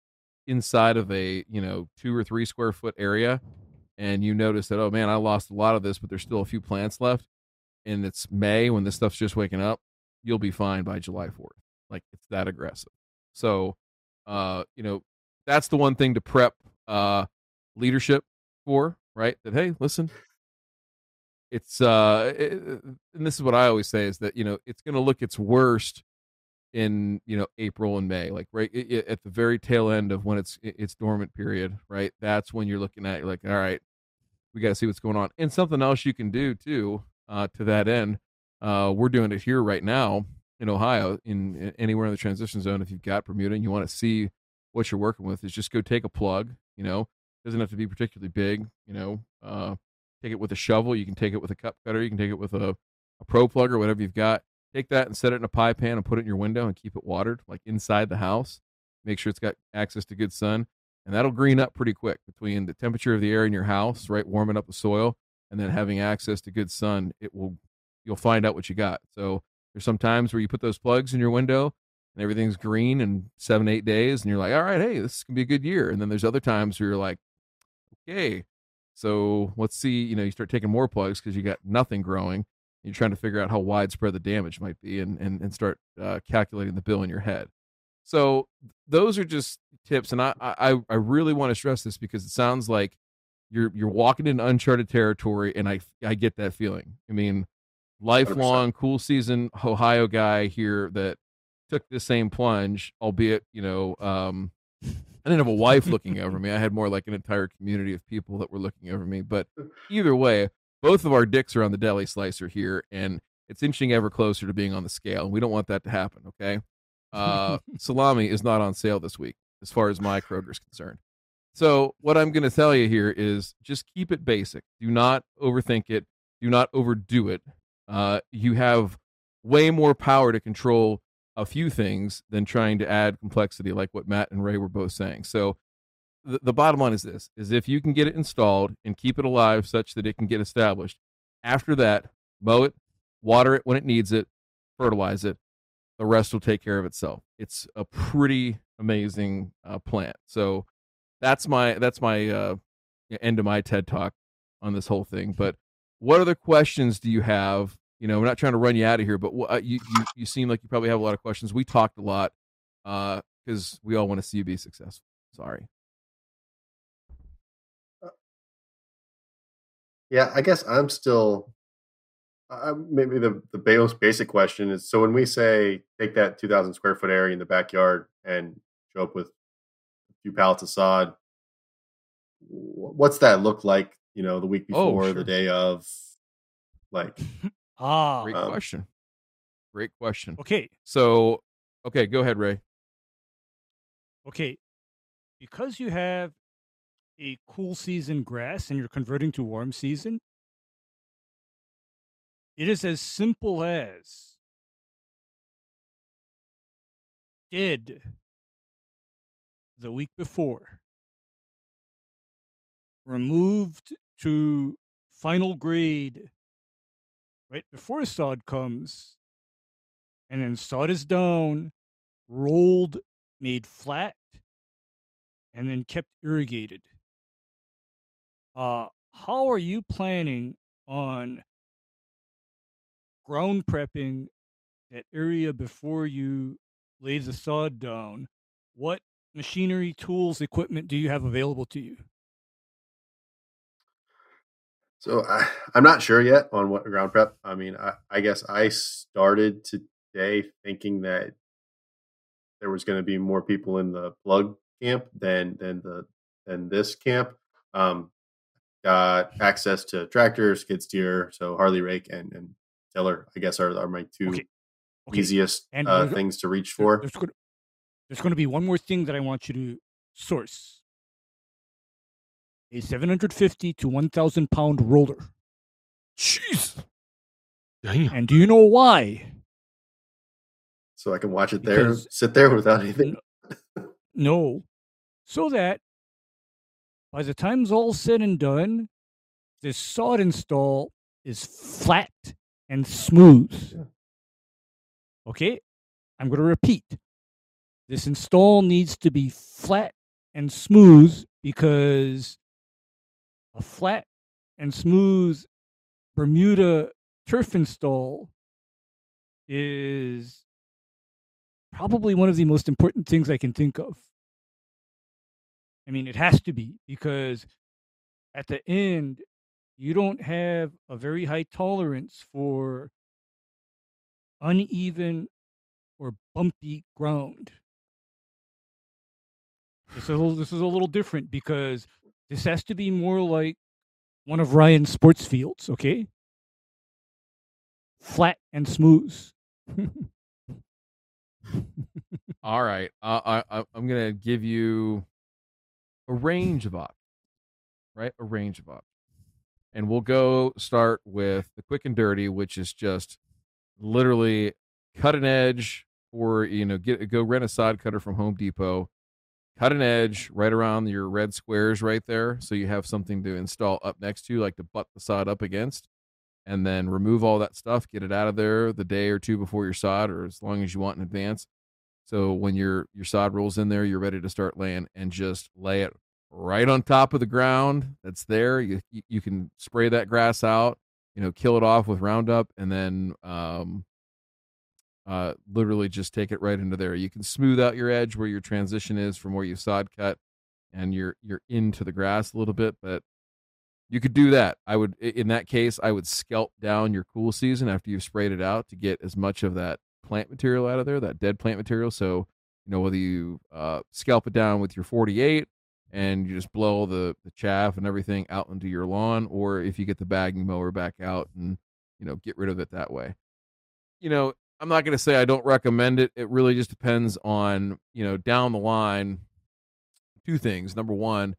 inside of a you know two or three square foot area and you notice that oh man i lost a lot of this but there's still a few plants left and it's may when this stuff's just waking up you'll be fine by july 4th like it's that aggressive. So uh you know that's the one thing to prep uh leadership for right that hey listen it's uh it, and this is what i always say is that you know it's going to look its worst in you know April and May, like right it, it, at the very tail end of when it's it's dormant period, right? That's when you're looking at you're like, all right, we got to see what's going on. And something else you can do too, uh, to that end, uh, we're doing it here right now in Ohio, in, in anywhere in the transition zone. If you've got Bermuda and you want to see what you're working with, is just go take a plug. You know, doesn't have to be particularly big. You know, uh, take it with a shovel. You can take it with a cup cutter. You can take it with a a pro plug or whatever you've got Take that and set it in a pie pan and put it in your window and keep it watered, like inside the house. Make sure it's got access to good sun, and that'll green up pretty quick between the temperature of the air in your house, right, warming up the soil, and then having access to good sun. It will, you'll find out what you got. So there's some times where you put those plugs in your window and everything's green in seven, eight days, and you're like, all right, hey, this can be a good year. And then there's other times where you're like, okay, so let's see, you know, you start taking more plugs because you got nothing growing you're trying to figure out how widespread the damage might be and, and, and start uh, calculating the bill in your head. So those are just tips. And I, I, I really want to stress this because it sounds like you're, you're walking in uncharted territory. And I, I get that feeling. I mean, lifelong 100%. cool season Ohio guy here that took the same plunge, albeit, you know, um, I didn't have a wife looking over me. I had more like an entire community of people that were looking over me. But either way, both of our dicks are on the deli slicer here, and it's inching ever closer to being on the scale. And we don't want that to happen. Okay. Uh, salami is not on sale this week, as far as my Kroger's concerned. So what I'm going to tell you here is just keep it basic. Do not overthink it. Do not overdo it. Uh, you have way more power to control a few things than trying to add complexity, like what Matt and Ray were both saying. So the, the bottom line is this: is if you can get it installed and keep it alive such that it can get established, after that, mow it, water it when it needs it, fertilize it. The rest will take care of itself. It's a pretty amazing uh, plant. So that's my that's my uh, end of my TED talk on this whole thing. But what other questions do you have? You know, we're not trying to run you out of here, but uh, you, you you seem like you probably have a lot of questions. We talked a lot because uh, we all want to see you be successful. Sorry. Yeah, I guess I'm still. Uh, maybe the the most basic question is: so when we say take that 2,000 square foot area in the backyard and show up with a few pallets of sod, what's that look like? You know, the week before, oh, sure. the day of, like. ah, great um, question. Great question. Okay, so okay, go ahead, Ray. Okay, because you have a cool season grass and you're converting to warm season, it is as simple as did the week before removed to final grade right before sod comes and then sod is down rolled made flat and then kept irrigated uh, how are you planning on ground prepping that area before you lay the sod down? What machinery, tools, equipment do you have available to you? So I, I'm not sure yet on what ground prep. I mean, I, I guess I started today thinking that there was going to be more people in the plug camp than than the than this camp. Um, got access to tractors, skid steer, so Harley rake and, and tiller, I guess, are, are my two okay. Okay. easiest and uh, things to reach for. There's going, to, there's going to be one more thing that I want you to source a 750 to 1,000 pound roller. Jeez. Damn. And do you know why? So I can watch it there, because sit there without anything. no. So that by the time's all said and done, this sod install is flat and smooth. Okay, I'm going to repeat. This install needs to be flat and smooth because a flat and smooth Bermuda turf install is probably one of the most important things I can think of. I mean, it has to be because at the end, you don't have a very high tolerance for uneven or bumpy ground. This is, a little, this is a little different because this has to be more like one of Ryan's sports fields, okay? Flat and smooth. All right. Uh, I, I'm going to give you a range of options, right? A range of options. And we'll go start with the quick and dirty, which is just literally cut an edge or, you know, get go rent a sod cutter from Home Depot, cut an edge right around your red squares right there. So you have something to install up next to, like to butt the sod up against. And then remove all that stuff, get it out of there the day or two before your sod, or as long as you want in advance so when your your sod rolls in there, you're ready to start laying and just lay it right on top of the ground that's there. You you can spray that grass out, you know, kill it off with Roundup, and then um, uh, literally just take it right into there. You can smooth out your edge where your transition is from where you sod cut, and you're you're into the grass a little bit, but you could do that. I would in that case, I would scalp down your cool season after you've sprayed it out to get as much of that plant material out of there, that dead plant material. So, you know, whether you uh, scalp it down with your 48 and you just blow the, the chaff and everything out into your lawn, or if you get the bagging mower back out and, you know, get rid of it that way. You know, I'm not going to say I don't recommend it. It really just depends on, you know, down the line, two things. Number one,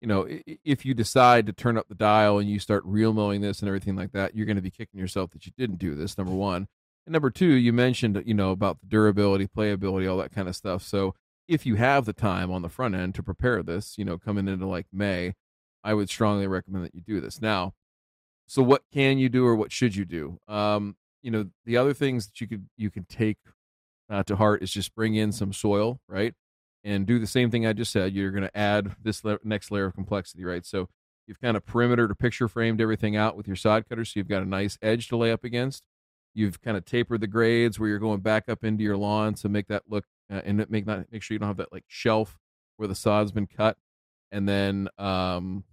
you know, if you decide to turn up the dial and you start real mowing this and everything like that, you're going to be kicking yourself that you didn't do this. Number one, and number two, you mentioned you know about the durability, playability, all that kind of stuff. So if you have the time on the front end to prepare this, you know, coming into like May, I would strongly recommend that you do this now. So what can you do or what should you do? Um, you know, the other things that you could you can take uh, to heart is just bring in some soil, right? and do the same thing I just said. You're going to add this next layer of complexity, right? So you've kind of perimeter to picture framed everything out with your sod cutter, so you've got a nice edge to lay up against. You've kind of tapered the grades where you're going back up into your lawn to make that look uh, and make not make sure you don't have that like shelf where the sod's been cut, and then um,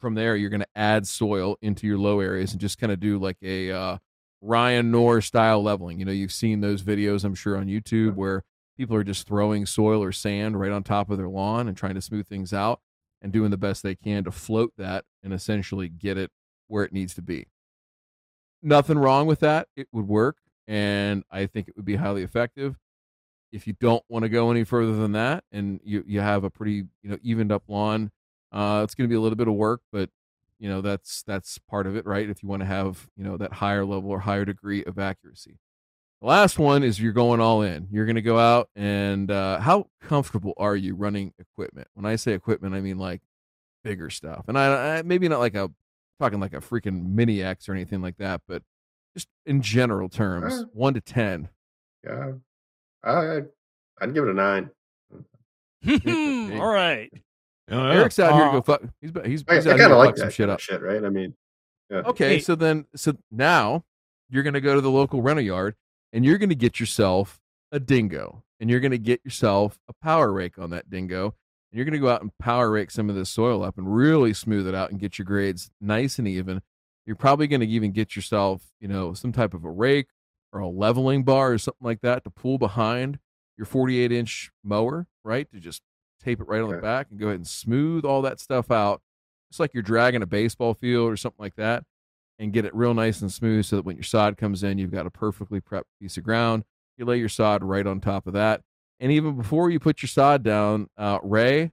from there you're going to add soil into your low areas and just kind of do like a uh, Ryan Knorr style leveling. You know, you've seen those videos, I'm sure, on YouTube where people are just throwing soil or sand right on top of their lawn and trying to smooth things out and doing the best they can to float that and essentially get it where it needs to be. Nothing wrong with that. It would work and I think it would be highly effective. If you don't want to go any further than that and you, you have a pretty, you know, evened up lawn, uh, it's going to be a little bit of work, but you know, that's that's part of it, right? If you want to have, you know, that higher level or higher degree of accuracy. The last one is you're going all in. You're going to go out and uh, how comfortable are you running equipment? When I say equipment, I mean like bigger stuff, and I, I maybe not like a talking like a freaking mini X or anything like that, but just in general terms, uh, one to ten. Yeah, I I'd give it a nine. all right. Oh, yeah. Eric's out uh, here to go fuck. He's he's, he's I, I kind of like some shit up. Shit, right? I mean, yeah. okay. Hey. So then, so now you're going to go to the local rental yard and you're going to get yourself a dingo and you're going to get yourself a power rake on that dingo and you're going to go out and power rake some of this soil up and really smooth it out and get your grades nice and even you're probably going to even get yourself you know some type of a rake or a leveling bar or something like that to pull behind your 48 inch mower right to just tape it right on the back and go ahead and smooth all that stuff out It's like you're dragging a baseball field or something like that and get it real nice and smooth so that when your sod comes in, you've got a perfectly prepped piece of ground. You lay your sod right on top of that. And even before you put your sod down, uh, Ray,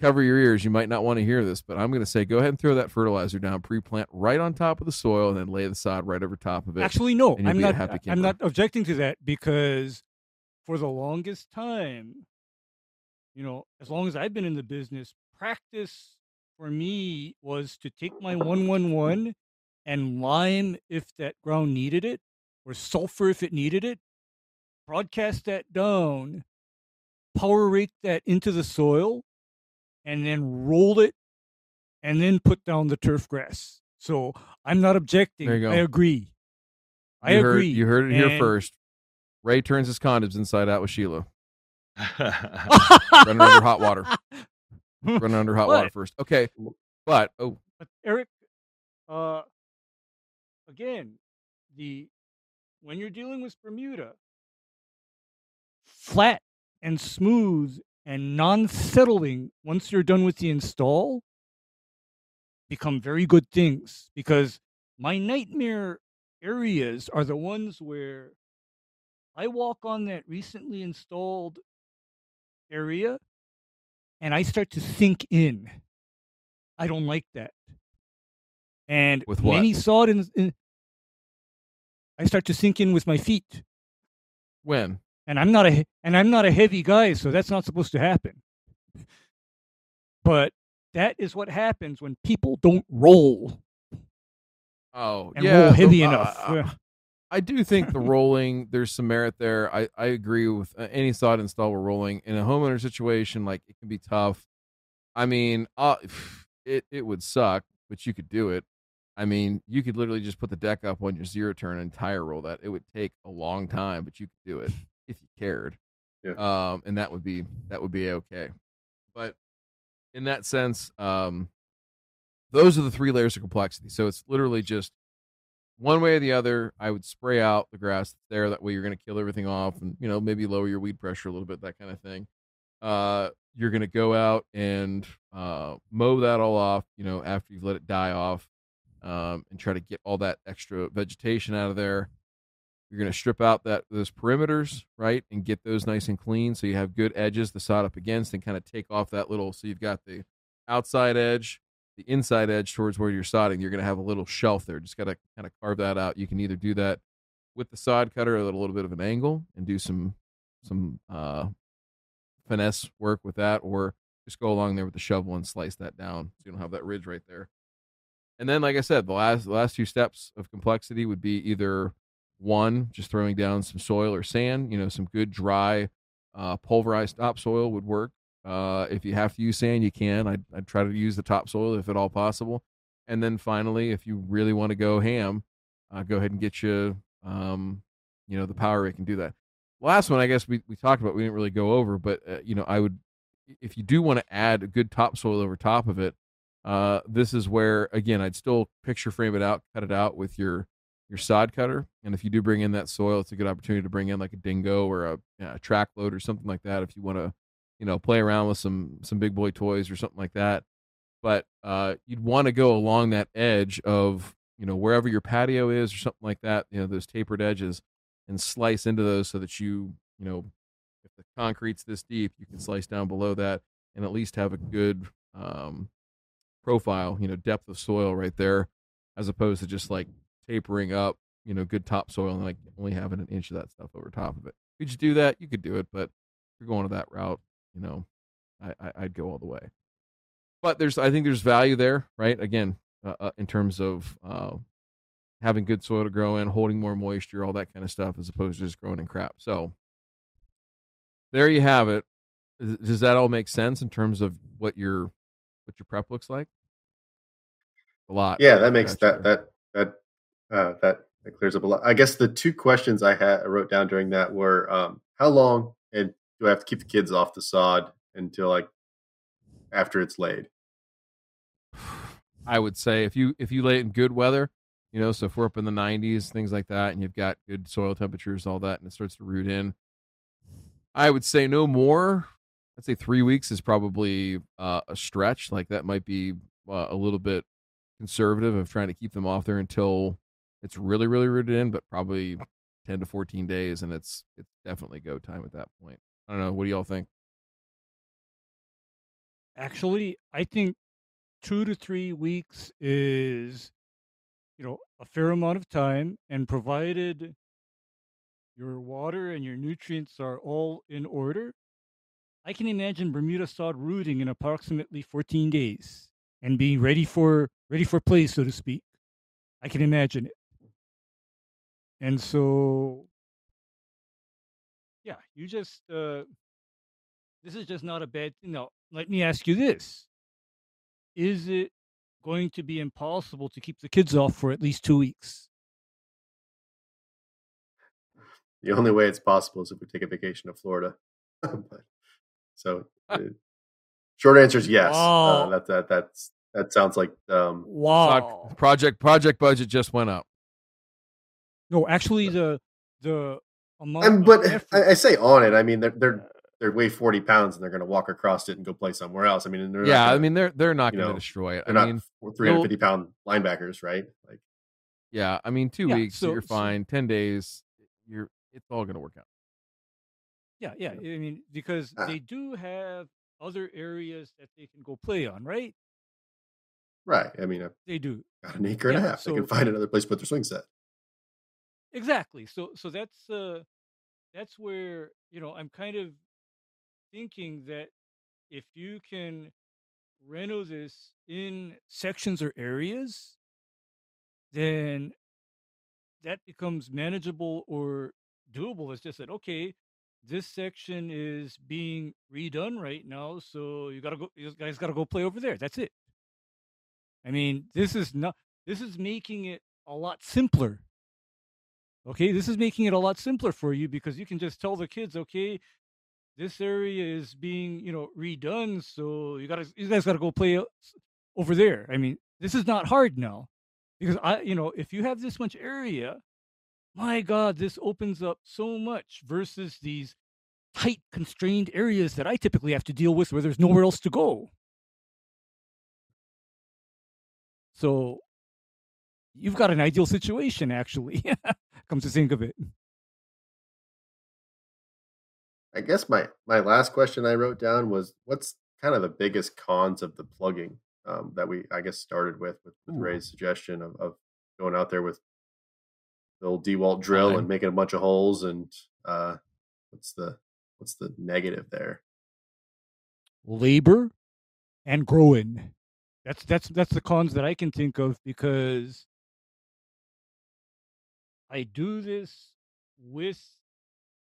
cover your ears. You might not want to hear this, but I'm going to say go ahead and throw that fertilizer down pre-plant right on top of the soil and then lay the sod right over top of it. Actually, no, I'm not. I'm not objecting to that because for the longest time, you know, as long as I've been in the business, practice for me was to take my 111 and lime if that ground needed it, or sulfur if it needed it, broadcast that down, power rake that into the soil, and then roll it, and then put down the turf grass. So I'm not objecting. There you go. I agree. I you agree. Heard, you heard it and... here first. Ray turns his condoms inside out with Sheila. Running under hot water. Running under hot water first. Okay. But oh but Eric, uh again, the when you're dealing with Bermuda, flat and smooth and non-settling once you're done with the install become very good things because my nightmare areas are the ones where I walk on that recently installed area and I start to sink in. I don't like that. And with what? many saw it in, in I start to sink in with my feet. When? And I'm not a and I'm not a heavy guy, so that's not supposed to happen. But that is what happens when people don't roll. Oh, and yeah, roll heavy uh, enough. Uh, I do think the rolling there's some merit there. I I agree with uh, any sod install we're rolling in a homeowner situation. Like it can be tough. I mean, uh, it it would suck, but you could do it. I mean, you could literally just put the deck up on your zero turn and tire roll that. It would take a long time, but you could do it if you cared. Yeah. Um, and that would be that would be okay. But in that sense, um, those are the three layers of complexity. So it's literally just one way or the other. I would spray out the grass there. That way, you're going to kill everything off, and you know maybe lower your weed pressure a little bit, that kind of thing. Uh, you're going to go out and uh, mow that all off. You know after you've let it die off um, and try to get all that extra vegetation out of there. You're going to strip out that those perimeters, right, and get those nice and clean, so you have good edges to sod up against, and kind of take off that little. So you've got the outside edge, the inside edge towards where you're sodding, you're going to have a little shelf there. Just got to kind of carve that out. You can either do that with the sod cutter at a little bit of an angle and do some some uh, finesse work with that, or just go along there with the shovel and slice that down so you don't have that ridge right there. And then, like I said, the last the last few steps of complexity would be either one, just throwing down some soil or sand. You know, some good dry uh, pulverized topsoil would work. Uh, if you have to use sand, you can. I'd, I'd try to use the topsoil if at all possible. And then finally, if you really want to go ham, uh, go ahead and get you, um, you know, the power rake and do that. Last one, I guess we, we talked about, we didn't really go over, but, uh, you know, I would, if you do want to add a good topsoil over top of it, uh, this is where, again, I'd still picture frame it out, cut it out with your, your sod cutter. And if you do bring in that soil, it's a good opportunity to bring in like a dingo or a, a track load or something like that. If you want to, you know, play around with some, some big boy toys or something like that. But, uh, you'd want to go along that edge of, you know, wherever your patio is or something like that, you know, those tapered edges and slice into those so that you, you know, if the concrete's this deep, you can slice down below that and at least have a good, um, profile, you know, depth of soil right there, as opposed to just like tapering up, you know, good topsoil and like only having an inch of that stuff over top of it. Could you just do that? You could do it, but you're going to that route, you know, I, I would go all the way. But there's, I think there's value there, right? Again, uh, uh, in terms of uh, having good soil to grow in, holding more moisture, all that kind of stuff, as opposed to just growing in crap. So there you have it. Does that all make sense in terms of what your what your prep looks like? A lot. Yeah, that makes that that that uh, that that clears up a lot. I guess the two questions I had I wrote down during that were um, how long do I have to keep the kids off the sod until like after it's laid? I would say if you if you lay it in good weather, you know, so if we're up in the 90s, things like that, and you've got good soil temperatures, all that, and it starts to root in, I would say no more. I'd say three weeks is probably uh, a stretch. Like that might be uh, a little bit conservative of trying to keep them off there until it's really really rooted in, but probably 10 to 14 days, and it's it's definitely go time at that point. I don't know. What do y'all think? Actually, I think two to three weeks is, you know, a fair amount of time, and provided your water and your nutrients are all in order, I can imagine Bermuda sod rooting in approximately 14 days and being ready for ready for play, so to speak. I can imagine it. And so yeah, you just uh this is just not a bad thing. Now, let me ask you this. Is it going to be impossible to keep the kids off for at least two weeks? The only way it's possible is if we take a vacation to Florida. but, so, uh, short answer is yes. Uh, wow. Uh, that that that's that sounds like um, wow. Project project budget just went up. No, actually, the the amount. but I, I, say on it. I mean, they're they're they weigh forty pounds and they're going to walk across it and go play somewhere else. I mean, yeah, gonna, I mean they're they're not going to destroy it. They're I not mean, three hundred fifty pound linebackers, right? Like, yeah, I mean, two yeah, weeks so, you're fine. So, Ten days, you're it's all going to work out. Yeah, yeah. I mean, because uh, they do have other areas that they can go play on, right? Right. I mean, they do. Got an acre yeah, and a half. So, they can find another place to put their swing set. Exactly. So, so that's uh, that's where you know I'm kind of thinking that if you can reno this in sections or areas, then that becomes manageable or doable. It's just that okay, this section is being redone right now, so you gotta go. You guys gotta go play over there. That's it. I mean, this is not. This is making it a lot simpler. Okay, this is making it a lot simpler for you because you can just tell the kids, okay, this area is being, you know, redone, so you gotta, you guys gotta go play over there. I mean, this is not hard now because I, you know, if you have this much area, my God, this opens up so much versus these tight, constrained areas that I typically have to deal with where there's nowhere else to go. So you've got an ideal situation, actually, comes to think of it. I guess my my last question I wrote down was what's kind of the biggest cons of the plugging um, that we I guess started with with, with Ray's suggestion of, of going out there with the old Dewalt drill Fine. and making a bunch of holes and uh, what's the what's the negative there? labor and growing. That's that's that's the cons that I can think of because I do this with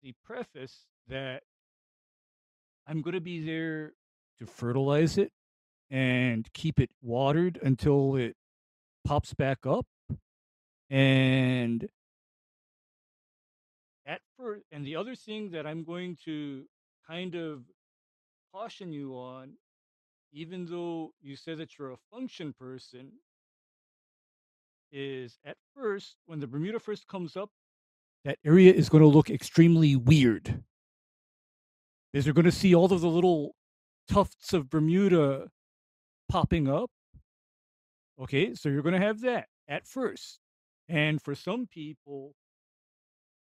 the preface that I'm going to be there to fertilize it and keep it watered until it pops back up and at first and the other thing that I'm going to kind of caution you on, even though you said that you're a function person, is at first, when the Bermuda first comes up, that area is going to look extremely weird. Is you're going to see all of the little tufts of Bermuda popping up. Okay, so you're going to have that at first. And for some people,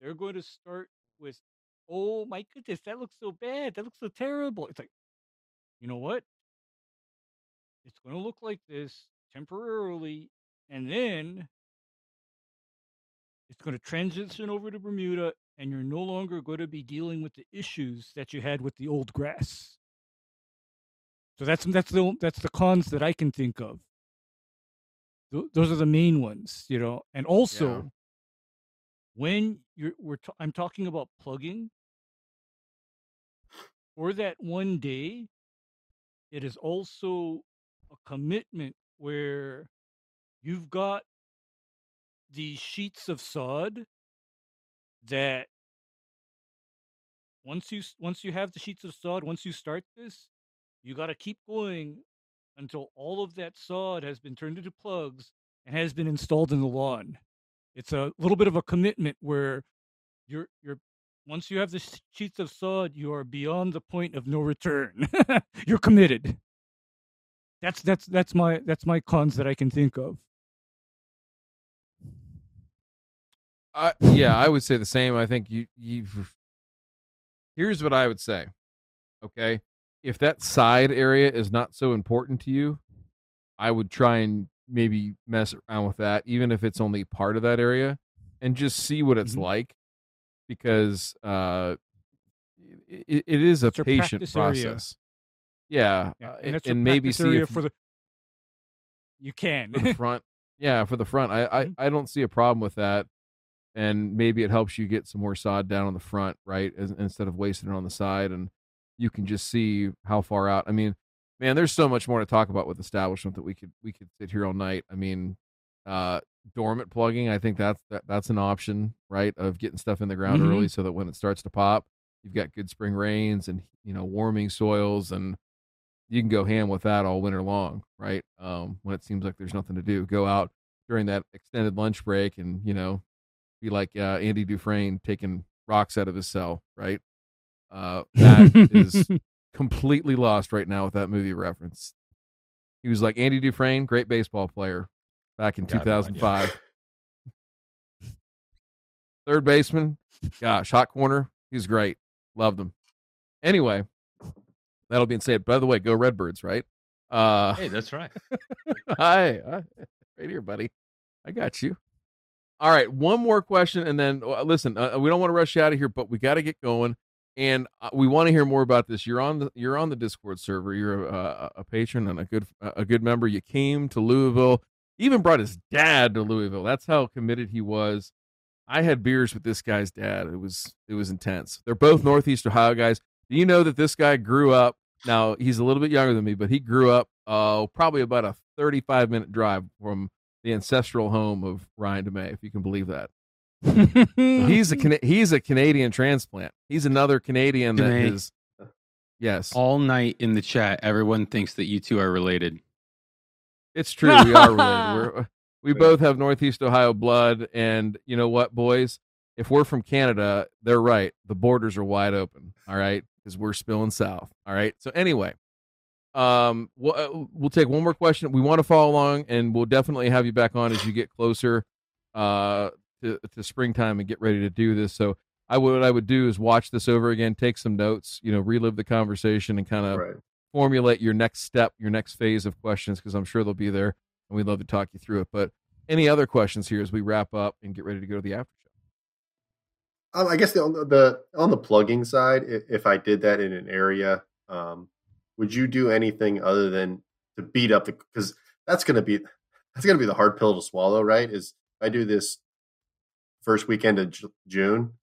they're going to start with, oh my goodness, that looks so bad. That looks so terrible. It's like, you know what? It's going to look like this temporarily, and then it's going to transition over to Bermuda, and you're no longer going to be dealing with the issues that you had with the old grass. So that's that's the that's the cons that I can think of. Th- those are the main ones, you know. And also, when you're we're t- I'm talking about plugging for that one day, it is also a commitment where you've got these sheets of sod that once you once you have the sheets of sod, once you start this, you got to keep going until all of that sod has been turned into plugs and has been installed in the lawn. It's a little bit of a commitment where you're you're once you have the sheets of sod, you are beyond the point of no return. you're committed. That's that's that's my that's my cons that I can think of. I, yeah, I would say the same. I think you you've. Here's what I would say. Okay, if that side area is not so important to you, I would try and maybe mess around with that, even if it's only part of that area, and just see what it's Mhm. like, because uh, it, it is a It's patient practice area. process. Yeah, Yeah, uh, and it's and maybe see if for the you can. for the front. Yeah, for the front. I, I Mhm. I don't see a problem with that. And maybe it helps you get some more sod down on the front, right? As, instead of wasting it on the side, and you can just see how far out. I mean, man, there's so much more to talk about with establishment that we could we could sit here all night. I mean, uh, dormant plugging. I think that's that, that's an option, right? Of getting stuff in the ground Mhm. early so that when it starts to pop, you've got good spring rains and you know warming soils and you can go ham with that all winter long, right? Um, when it seems like there's nothing to do, go out during that extended lunch break and you know be like uh, Andy Dufresne taking rocks out of his cell, right? Uh, that is completely lost right now with that movie reference. He was like Andy Dufresne, great baseball player back in Got no 2005. Third baseman, gosh, hot corner. He's great. Loved him. Anyway, that'll be said. By the way, go Redbirds, right? Uh, Hey, that's right. Hi, hi. right here, buddy. I got you. All right, one more question, and then uh, listen. Uh, we don't want to rush you out of here, but we got to get going, and uh, we want to hear more about this. You're on the you're on the Discord server. You're a, a patron and a good a good member. You came to Louisville, even brought his dad to Louisville. That's how committed he was. I had beers with this guy's dad. It was it was intense. They're both Northeast Ohio guys. Do you know that this guy grew up? Now he's a little bit younger than me, but he grew up uh, probably about a 35 minute drive from the ancestral home of Ryan DeMay, if you can believe that. He's a Cana- he's a Canadian transplant. He's another Canadian that DeMay. is yes, All night in the chat, everyone thinks that you two are related. it's true. We are related. We're, we both have Northeast Ohio blood, and you know what, boys? If we're from Canada, they're right. The borders are wide open. All right, because we're spilling south. All right. So anyway, um, we'll uh, we'll take one more question. We want to follow along, and we'll definitely have you back on as you get closer uh to, to springtime and get ready to do this. So I would what I would do is watch this over again, take some notes, you know, relive the conversation, and kind of right. formulate your next step, your next phase of questions, because I'm sure they'll be there, and we'd love to talk you through it. But any other questions here as we wrap up and get ready to go to the after show? Um, I guess the, on the on the plugging side, i- if I did that in an area, um, would you do anything other than to beat up the? Because that's going to be that's going to be the hard pill to swallow, right? Is if I do this first weekend of Ju- June,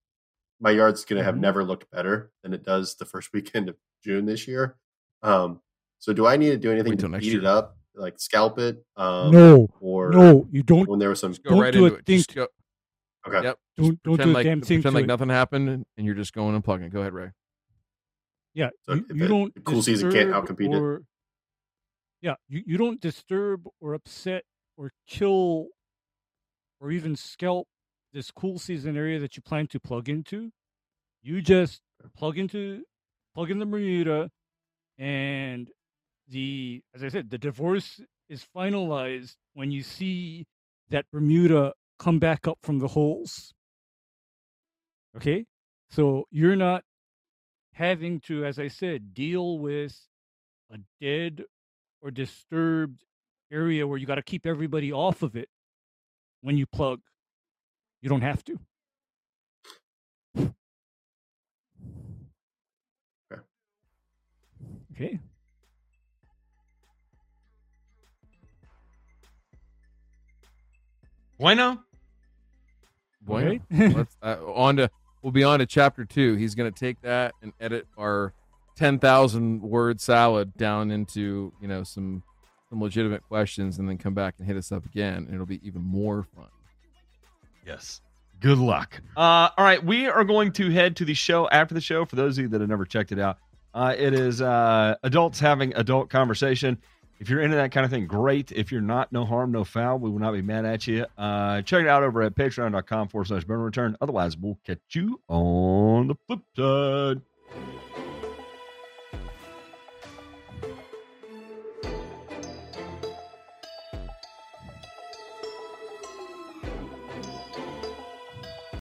my yard's going to have Mhm. never looked better than it does the first weekend of June this year. Um, so do I need to do anything Wait to beat year. it up, like scalp it? Um, no, or no, you don't. when there was some Just go Don't right do into it. Just thing go, okay. Yep. Don't don't pretend do a like damn thing pretend to like it. nothing happened, and you're just going and plugging. Go ahead, Ray. Yeah, So you, you don't. cool season can't disturb outcompete it? or, Yeah, you, you don't disturb or upset or kill or even scalp this cool season area that you plan to plug into. You just plug into plug in the Bermuda, and the as I said, the divorce is finalized when you see that Bermuda come back up from the holes. Okay, so you're not having to, as I said, deal with a dead or disturbed area where you got to keep everybody off of it when you plug. You don't have to. Okay. Okay. Bueno. Bueno. Okay. Let's uh, on to we'll be on to chapter two. He's going to take that and edit our ten thousand word salad down into you know some some legitimate questions, and then come back and hit us up again, and it'll be even more fun. Yes. Good luck. Uh, all right, we are going to head to the show after the show. For those of you that have never checked it out, uh, it is uh, adults having adult conversation. If you're into that kind of thing, great. If you're not, no harm, no foul. We will not be mad at you. Uh, check it out over at patreon.com forward slash burn return. Otherwise, we'll catch you on the flip side.